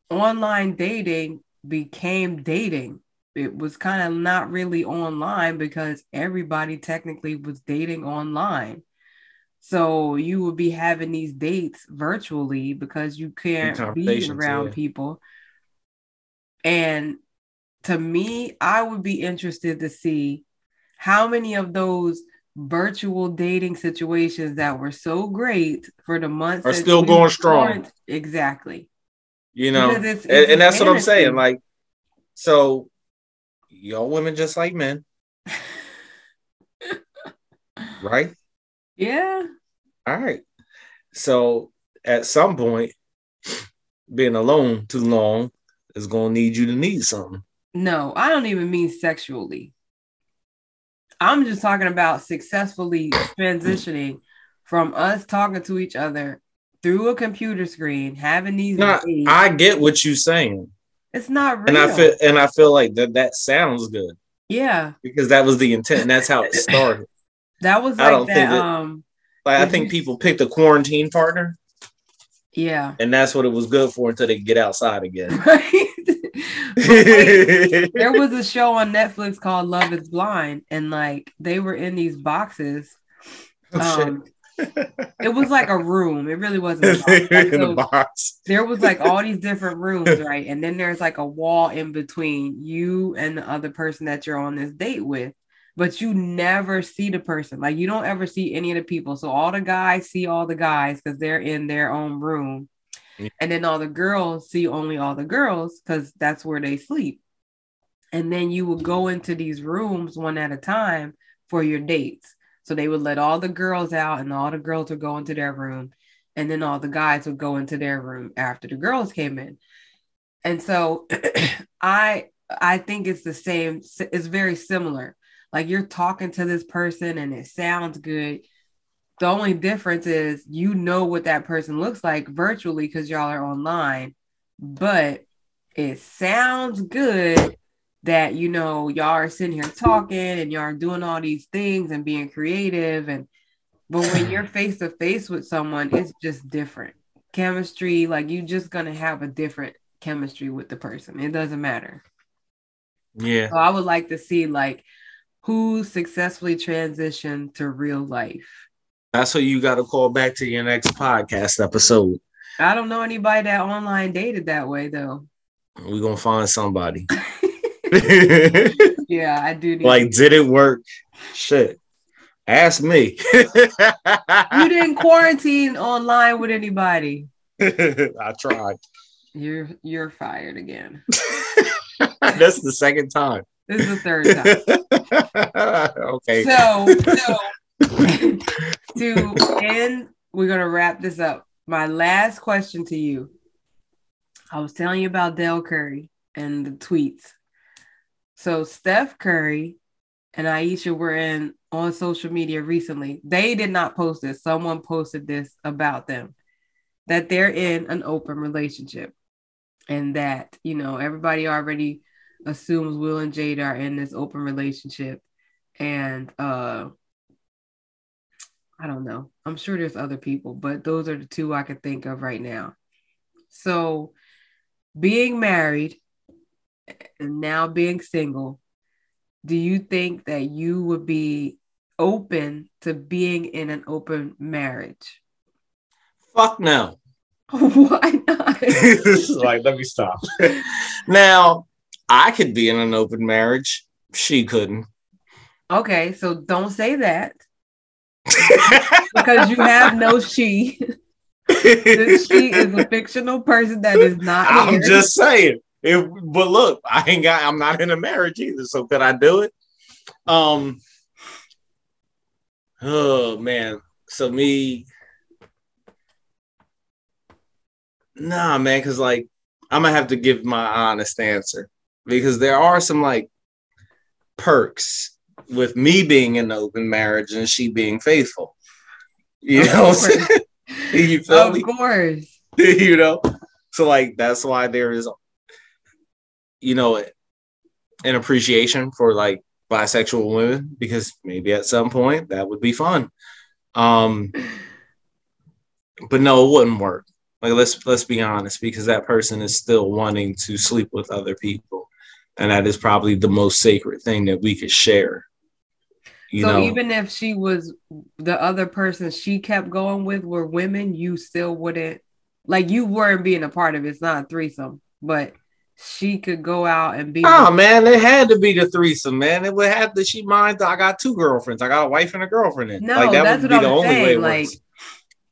online dating became dating. It was kind of not really online because everybody technically was dating online. So you would be having these dates virtually because you can't be around yeah. people. And to me, I would be interested to see how many of those virtual dating situations that were so great for the months are still going strong. Exactly. You know, it's, it's and, and that's what I'm saying. Like, so y'all women just like men, right? Yeah. All right. So at some point, being alone too long is going to need you to need something. No, I don't even mean sexually. I'm just talking about successfully transitioning from us talking to each other through a computer screen, having these. No, I get what you're saying. It's not real. And I feel and I feel like that that sounds good. Yeah. Because that was the intent. And that's how it started. that was like I don't that, think that, um like I think people picked a quarantine partner. Yeah. And that's what it was good for until they get outside again. Wait, there was a show on Netflix called Love is Blind, and like they were in these boxes. Oh, um, it was like a room. It really wasn't a box. So a box. There was like all these different rooms, right? And then there's like a wall in between you and the other person that you're on this date with. But you never see the person. Like you don't ever see any of the people. So all the guys see all the guys because they're in their own room. And then all the girls see only all the girls because that's where they sleep. And then you would go into these rooms one at a time for your dates. So they would let all the girls out and all the girls would go into their room. And then all the guys would go into their room after the girls came in. And so I I think it's the same, it's very similar. Like you're talking to this person and it sounds good. The only difference is you know what that person looks like virtually because y'all are online, but it sounds good that you know y'all are sitting here talking and y'all are doing all these things and being creative and but when you're face to face with someone it's just different. Chemistry like you're just gonna have a different chemistry with the person. It doesn't matter. Yeah. So i would like to see like who successfully transitioned to real life that's what you got to call back to your next podcast episode. I don't know anybody that online dated that way though. We're gonna find somebody. yeah, I do. like, did it work? Shit. Ask me. you didn't quarantine online with anybody. I tried. You're you're fired again. That's the second time. This is the third time. okay. So, so to end, we're gonna wrap this up. My last question to you. I was telling you about Dell Curry and the tweets. So Steph Curry and Ayesha were in on social media recently. They did not post this. Someone posted this about them that they're in an open relationship and that, you know, everybody already assumes Will and Jade are in this open relationship and uh I don't know. I'm sure there's other people, but those are the two I could think of right now. So, being married and now being single, do you think that you would be open to being in an open marriage? Fuck no. Why not? This is like, let me stop. now, I could be in an open marriage. She couldn't. Okay, so don't say that because you have no she. this she is a fictional person that is not. I'm just saying. If, but look, I ain't got. I'm not in a marriage either. So could I do it? Um. Oh man. So me. Nah, man, because like I'm gonna have to give my honest answer because there are some like perks with me being in an open marriage and she being faithful. You Of know what I'm course. saying? you feel Of me? course. you know? So like that's why there is you know an appreciation for like bisexual women because maybe at some point that would be fun. Um but no, it wouldn't work. Like let's let's be honest, because that person is still wanting to sleep with other people. And that is probably the most sacred thing that we could share. You so know, even if she was the other person she kept going with were women, you still wouldn't like you weren't being a part of it. It's not a threesome, but she could go out and be Oh man, it had to be the threesome, man. It would have to. She mind. I got two girlfriends. I got a wife and a girlfriend. In. No, like that that's would what be the I'm only way. saying, like- works.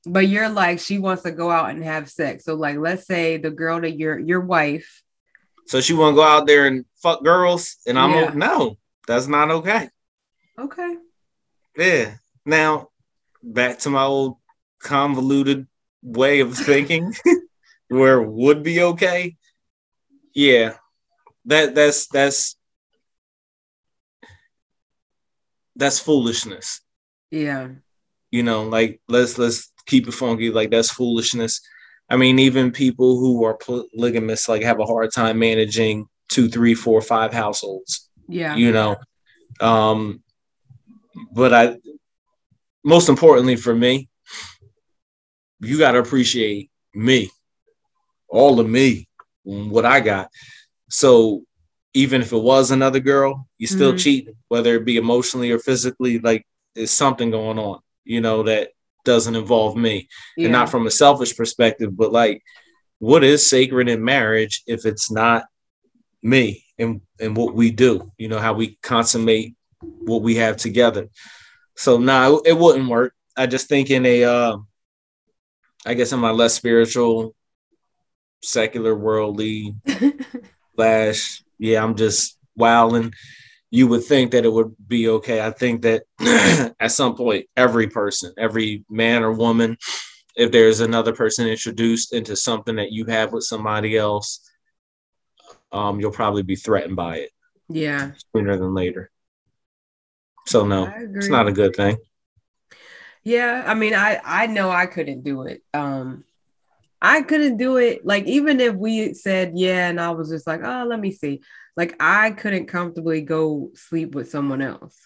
but you're like she wants to go out and have sex. So like let's say the girl that your your wife So she want to go out there and fuck girls, and I'm Yeah. no, that's not okay. Okay. Yeah. Now back to my old convoluted way of thinking, where it would be okay. Yeah, that that's that's that's foolishness. Yeah. you know like let's let's keep it funky like that's foolishness i mean even people who are polygamous like have a hard time managing two three four five households Yeah. you know um but i most importantly for me you got to appreciate me all of me what i got so even if it was another girl you still Mhm. cheating whether it be emotionally or physically like there's something going on you know that doesn't involve me. Yeah. and not from a selfish perspective but like what is sacred in marriage if it's not me and and what we do? You know how we consummate what we have together. So no it wouldn't work. I just think in a uh i guess in my less spiritual secular worldly slash yeah i'm just wilding you would think that it would be okay i think that at some point every person every man or woman if there's another person introduced into something that you have with somebody else um you'll probably be threatened by it yeah. sooner than later so no it's not a good thing Yeah, I mean, I I know I couldn't do it. Um, I couldn't do it. Like even if we said yeah, and I was just like, oh, let me see. Like I couldn't comfortably go sleep with someone else,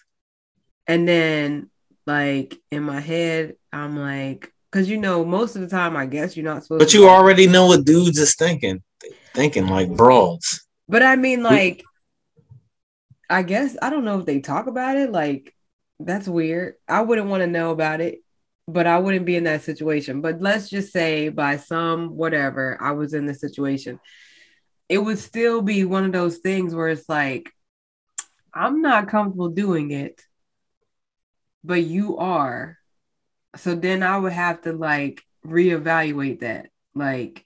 and then like in my head, I'm like, because you know, most of the time, I guess you're not supposed. but you already know what dudes is thinking thinking like broads But I mean, like, I guess I don't know if they talk about it. Like, that's weird. I wouldn't want to know about it, but I wouldn't be in that situation. But let's just say by some whatever, I was in the situation. It would still be one of those things where it's like, I'm not comfortable doing it, but you are. So then I would have to like reevaluate that. Like,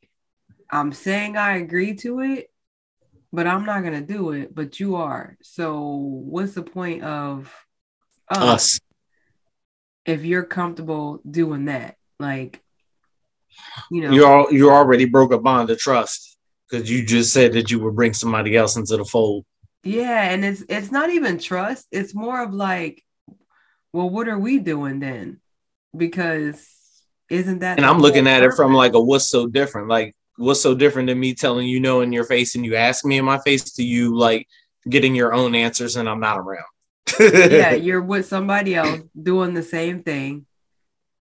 I'm saying I agree to it, but I'm not gonna do it. But you are. So what's the point of us us if you're comfortable doing that? Like, you know, you all you already broke a bond of trust because you just said that you would bring somebody else into the fold yeah, and it's it's not even trust. It's more of like, well, what are we doing then? Because isn't that? and i'm looking at it from like a what's so different like what's so different than me telling you no in your face and you ask me in my face to you like getting your own answers and i'm not around yeah, you're with somebody else doing the same thing.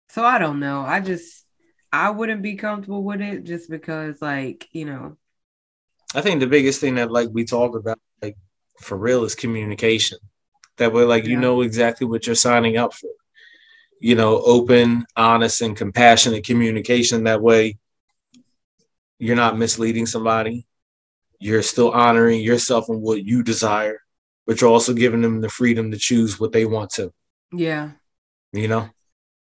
So I don't know. I just I wouldn't be comfortable with it just because like, you know, i think the biggest thing that like we talk about like for real is communication. That way like you know exactly what you're signing up for. You know open honest and compassionate communication. That way you're not misleading somebody. You're still honoring yourself and what you desire but you're also giving them the freedom to choose what they want to. Yeah. you know?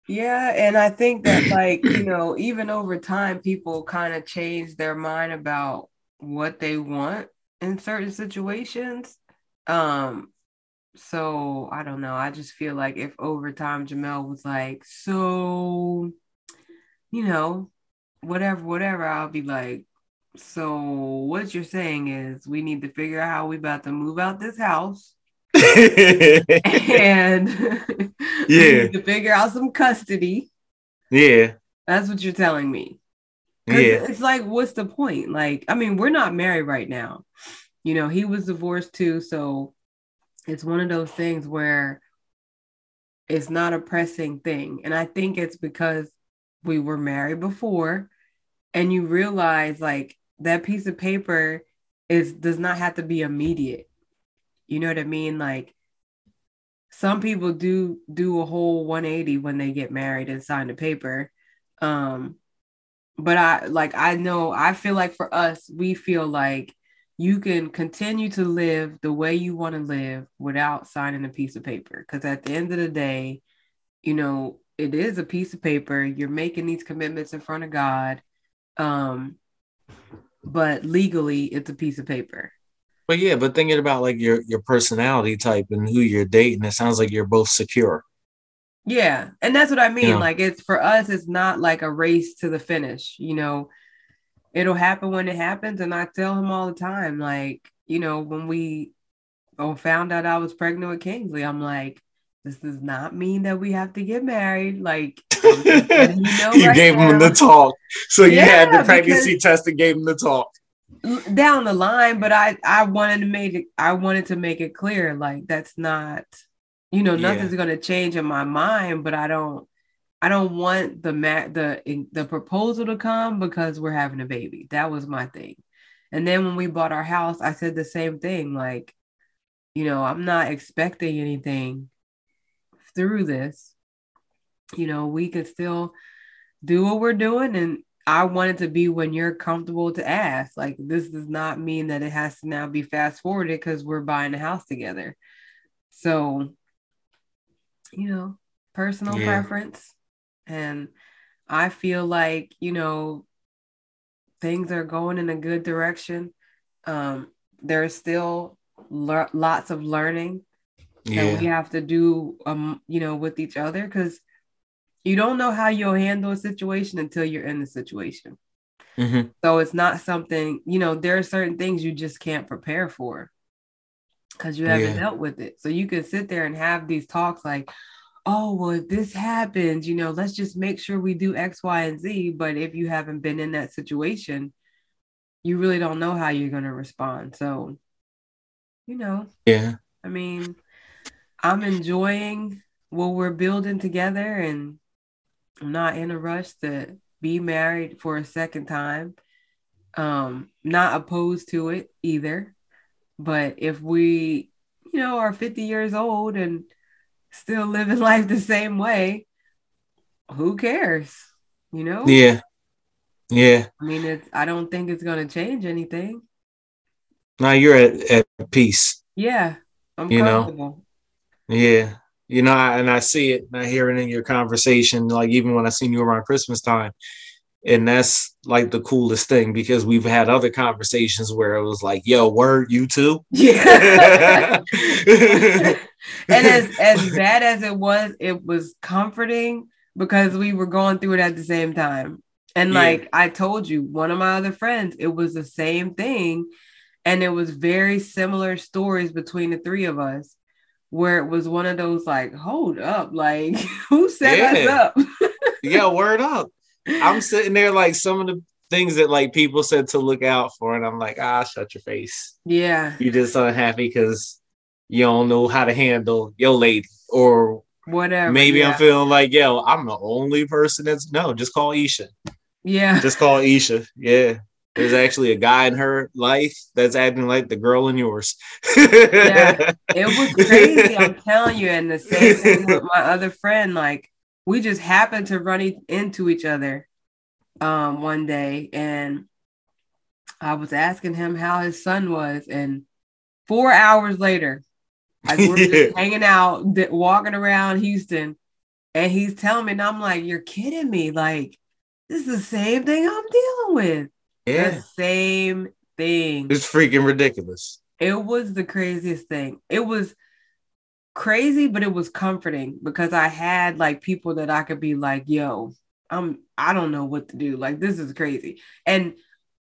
Yeah, and I think that like, you know, even over time people kind of change their mind about what they want in certain situations. Um so I don't know. I just feel like if over time Jamel was like, so you know, whatever, whatever, I'll be like, so what you're saying is we need to figure out how we about to move out this house. and yeah, to figure out some custody. Yeah, that's what you're telling me. Yeah, it's like, what's the point? Like, I mean, we're not married right now. You know, he was divorced too, so it's one of those things where it's not a pressing thing, and I think it's because we were married before, and you realize like that piece of paper is does not have to be immediate. You know what I mean? Like some people do do a whole 180 when they get married and sign the paper. Um but I like I know I feel like for us we feel like you can continue to live the way you want to live without signing a piece of paper because at the end of the day, you know, it is a piece of paper. You're making these commitments in front of God. Um but legally it's a piece of paper. But yeah, but thinking about like your your personality type and who you're dating, it sounds like you're both secure. Yeah, and that's what I mean. You know? Like it's for us, it's not like a race to the finish. You know, it'll happen when it happens, and I tell him all the time, like you know, when we oh, found out I was pregnant with Kingsley, I'm like, this does not mean that we have to get married. Like you, know you right gave now. him the talk, so you yeah, had the pregnancy test and gave him the talk down the line. But I I wanted to make it I wanted to make it clear like that's not you know nothing's yeah. going to change in my mind. But I don't I don't want the mat the the proposal to come because we're having a baby. That was my thing. And then when we bought our house, I said the same thing. Like, you know, I'm not expecting anything through this, you know, we could still do what we're doing. And I want it to be when you're comfortable to ask. Like, this does not mean that it has to now be fast forwarded because we're buying a house together. So, you know, personal yeah. preference. And I feel like, you know, things are going in a good direction. Um, there's still lo- lots of learning yeah. that we have to do um you know with each other because you don't know how you'll handle a situation until you're in the situation mm-hmm. so it's not something you know there are certain things you just can't prepare for because you haven't yeah. dealt with it so you can sit there and have these talks like oh well if this happens you know let's just make sure we do x y and z but if you haven't been in that situation you really don't know how you're going to respond so you know yeah i mean I'm enjoying what we're building together and I'm not in a rush to be married for a second time. Um, not opposed to it either. But if we, you know, are 50 years old and still living life the same way, who cares? You know? Yeah. Yeah. I mean, it's I don't think it's gonna change anything. Now you're at, at peace. Yeah. I'm you comfortable. Know? Yeah. You know, and I see it, and I hear it in your conversation, like even when I seen you around Christmas time. And that's like the coolest thing because we've had other conversations where it was like, yo, word, you too. Yeah. and as, as bad as it was, it was comforting because we were going through it at the same time. And yeah. like I told you, one of my other friends, it was the same thing. And it was very similar stories between the three of us where it was one of those like, hold up, like who set yeah. us up? yeah, word up. I'm sitting there like some of the things that like people said to look out for, and I'm like, ah, shut your face. Yeah. You're just unhappy because you don't know how to handle your lady or whatever. Maybe yeah. I'm feeling like, yo, I'm the only person that's no, just call Isha. Yeah. Just call Isha. Yeah. There's actually a guy in her life that's acting like the girl in yours. yeah, it was crazy. I'm telling you. And the same thing with my other friend. Like, we just happened to run into each other um, one day, and I was asking him how his son was, and four hours later, like we're just hanging out, walking around Houston, and he's telling me, and I'm like, "You're kidding me! Like, this is the same thing I'm dealing with." Yeah. The same thing. It's freaking ridiculous. It was the craziest thing. It was crazy, but it was comforting because I had like people that I could be like, yo, I'm I don't know what to do. Like this is crazy. And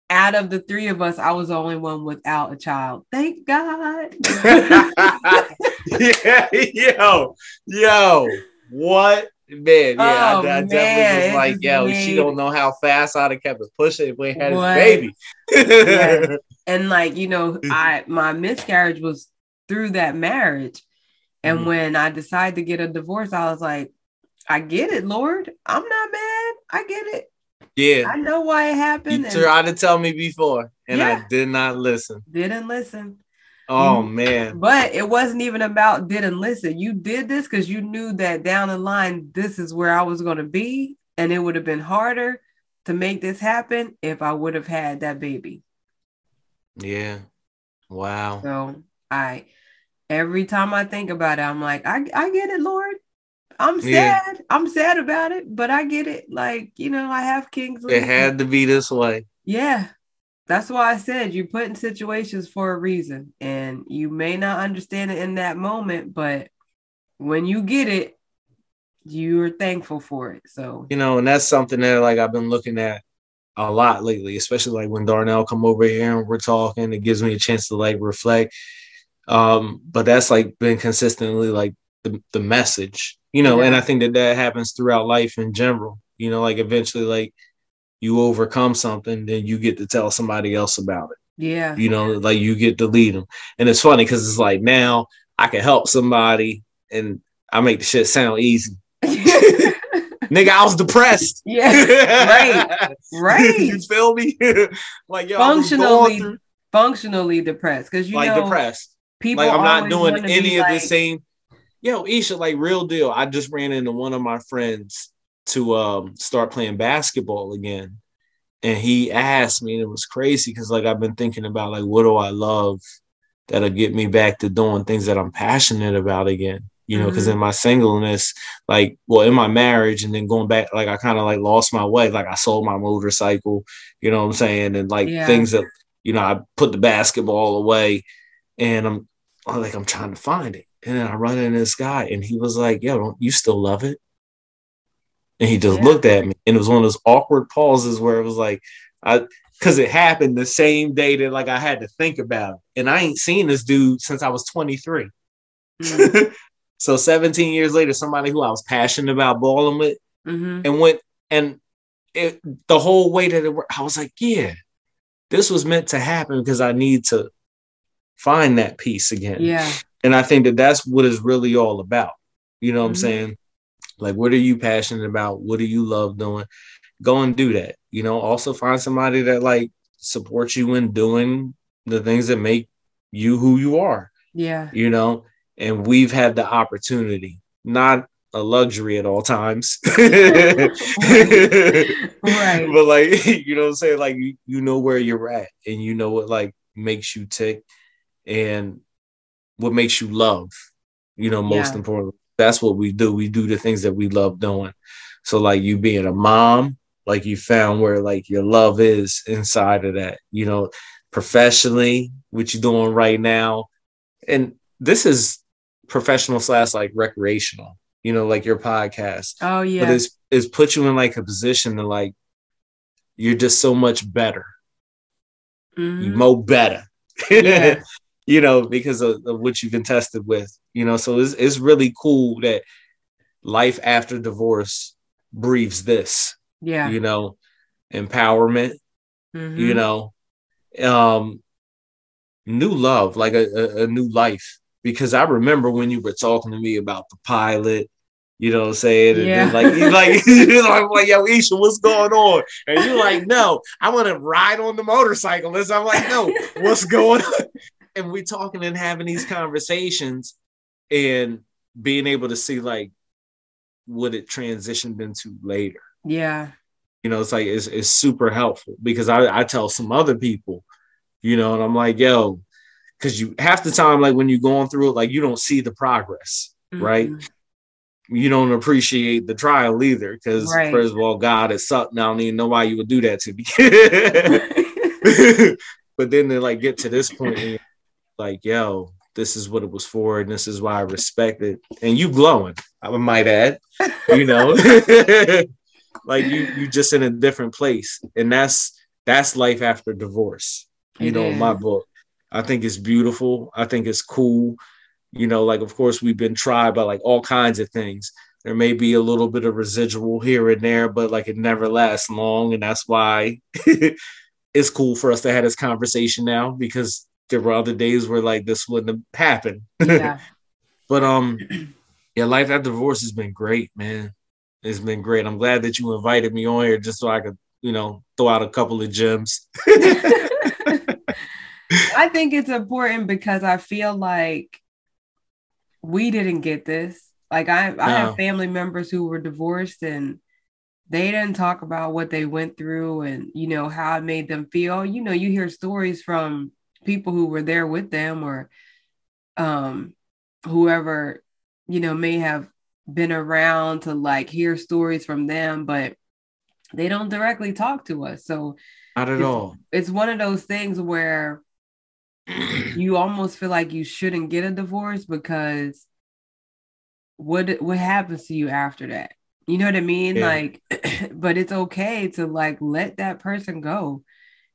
out of the three of us, I was the only one without a child. Thank God. yeah, yo, yo, what man? Yeah, Oh, I, I man, definitely was like, yo, she don't know how fast I'd have kept us pushing if we had What? his baby. And like you know i my miscarriage was through that marriage and Mhm. when i decided to get a divorce i was like i get it lord. I'm not mad. I get it. Yeah, i know why it you happened and tried to tell me before, and Yeah. I did not listen. didn't listen. Oh man, but it wasn't even about didn't listen. You did this because you knew that down the line this is where i was going to be and it would have been harder to make this happen if i would have had that baby. Yeah, wow. So I every time I think about it, I'm like, I I get it, Lord. I'm Yeah. sad. I'm sad about it, but I get it. Like, you know, I have Kingsley. It had to be this way. yeah. That's why I said you put in situations for a reason. And you may not understand it in that moment, but when you get it, you're thankful for it. So you know, and that's something that like I've been looking at a lot lately, especially like when Darnell come over here and we're talking, it gives me a chance to like reflect. Um, but that's like been consistently like the, the message, you know, and I think that that happens throughout life in general, you know, like eventually like you overcome something, then you get to tell somebody else about it, yeah. you know, like you get to lead them. And it's funny because it's like now I can help somebody and I make the shit sound easy. Nigga, I was depressed. yeah. Right. Right. you feel me? like yo, I was going Functionally through, functionally depressed. Because you like know depressed. People Like I'm not doing any of the same. Yo, Isha, like real deal. I just ran into one of my friends to um start playing basketball again, and he asked me, and it was crazy because like I've been thinking about like what do I love that'll get me back to doing things that I'm passionate about again. You know, because Mhm. in my singleness, like, well, in my marriage, and then going back, like, I kind of like lost my way. Like, I sold my motorcycle, you know what I'm saying? And like Yeah. things that, you know, I put the basketball away and I'm, I'm like, I'm trying to find it. And then I run into this guy and he was like, yo, don't you still love it? And he just Yeah. looked at me and it was one of those awkward pauses where it was like, I, cause it happened the same day that like I had to think about it. And I ain't seen this dude since I was 23. Mm, so 17 years later, somebody who I was passionate about balling with mhm. and went and it, the whole way that it worked, I was like, yeah, this was meant to happen because I need to find that peace again. Yeah. And I think that that's what it's really all about. You know what Mhm. I'm saying? Like, what are you passionate about? What do you love doing? Go and do that. You know, also find somebody that like supports you in doing the things that make you who you are Yeah. you know, and we've had the opportunity, not a luxury at all times. Right. But like, you know what I'm saying? Like you, you know where you're at and you know what like makes you tick and what makes you love, you know, most Yeah. importantly. That's what we do. We do the things that we love doing. So like you being a mom, like you found where like your love is inside of that, you know, professionally, what you're doing right now. And this is professional slash like recreational, you know, like your podcast. Oh yeah. But it's it's put you in like a position to like you're just so much better. You Mhm. mo better. Yeah. You know, because of, of what you've been tested with. You know, so it's it's really cool that life after divorce breathes this, Yeah. you know, empowerment, Mhm. you know, um new love, like a, a, a new life. Because I remember when you were talking to me about the pilot, you know what I'm saying? And Yeah. like you like you're like, like, yo, Isha, what's going on? And you're like, no, I want to ride on the motorcycle. And I'm like, no, what's going on? And we're talking and having these conversations and being able to see like what it transitioned into later Yeah. you know it's like it's, it's super helpful because I, I tell some other people you know and i'm like yo because you half the time like when you're going through it like you don't see the progress right Mhm. you don't appreciate the trial either because Right. first of all god is something i don't even know why you would do that to me but then they like get to this point and like yo this is what it was for and this is why i respect it and you glowing i might add you know like you you just in a different place. And that's that's life after divorce. You it know, is. my book. I think it's beautiful. I think it's cool. You know, like of course we've been tried by like all kinds of things. There may be a little bit of residual here and there, but like it never lasts long, and that's why it's cool for us to have this conversation now because there were other days where like this wouldn't have happened. Yeah. but um, yeah, life after divorce has been great, man. It's been great. I'm glad that you invited me on here just so I could, you know, throw out a couple of gems. I think it's important because I feel like we didn't get this. Like I, I no. have family members who were divorced and they didn't talk about what they went through and you know how it made them feel. You know, you hear stories from people who were there with them or um whoever you know may have been around to like hear stories from them, but they don't directly talk to us. So not at it's, all. It's one of those things where you almost feel like you shouldn't get a divorce because what what happens to you after that? You know what I mean? Yeah. Like, but it's okay to like let that person go.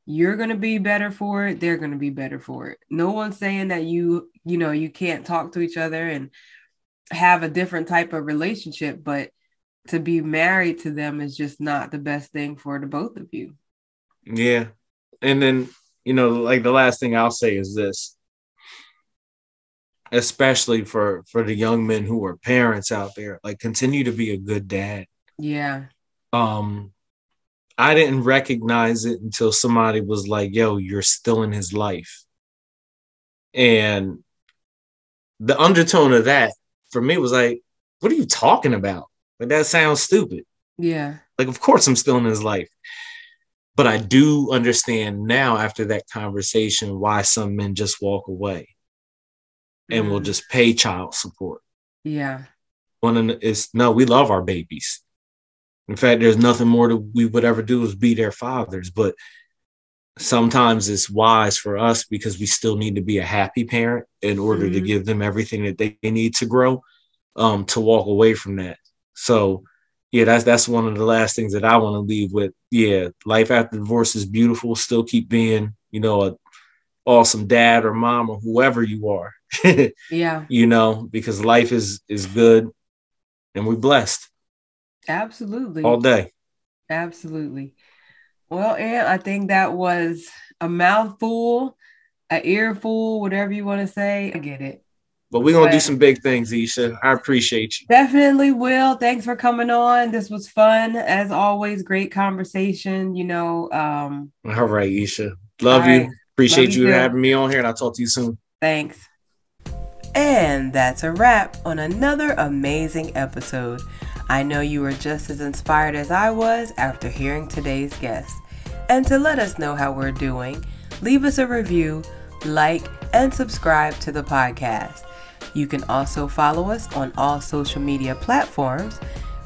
You're gonna be better for it. They're gonna be better for it. No one's saying that you, you know, you can't talk to each other and have a different type of relationship, but to be married to them is just not the best thing for the both of you. Yeah. And then, you know, like the last thing I'll say is this especially for for the young men who are parents out there like continue to be a good dad yeah um i didn't recognize it until somebody was like yo you're still in his life and the undertone of that for me was like, what are you talking about? Like that sounds stupid. Yeah. Like, of course I'm still in his life. But I do understand now after that conversation why some men just walk away and mm. will just pay child support. Yeah. One is no, we love our babies. In fact, there's nothing more that we would ever do is be their fathers. But sometimes it's wise for us because we still need to be a happy parent in order mm-hmm. to give them everything that they need to grow um, to walk away from that. So yeah that's that's one of the last things that i want to leave with. Yeah life after divorce is beautiful. Still keep being you know an awesome dad or mom or whoever you are. Yeah. You know because life is is good and we're blessed absolutely all day absolutely well, and I think that was a mouthful, an earful, whatever you want to say. I get it. But we're gonna do some big things, Ayesha. I appreciate you. Definitely will. Thanks for coming on. This was fun. As always, great conversation. You know. Um all right, Ayesha. Love you. Right. Appreciate Love you, you having me on here, and I'll talk to you soon. Thanks. And that's a wrap on another amazing episode. I know you were just as inspired as I was after hearing today's guest. And to let us know how we're doing, leave us a review, like, and subscribe to the podcast. You can also follow us on all social media platforms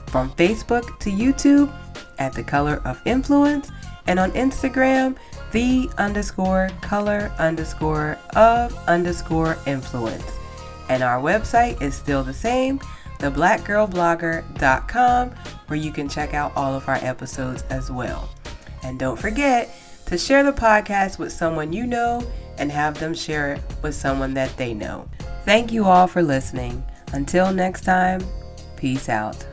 from Facebook to YouTube at The Color of Influence and on Instagram, the underscore color underscore of underscore influence. And our website is still the same theblackgirlblogger.com, where you can check out all of our episodes as well. And don't forget to share the podcast with someone you know and have them share it with someone that they know. Thank you all for listening. Until next time, peace out.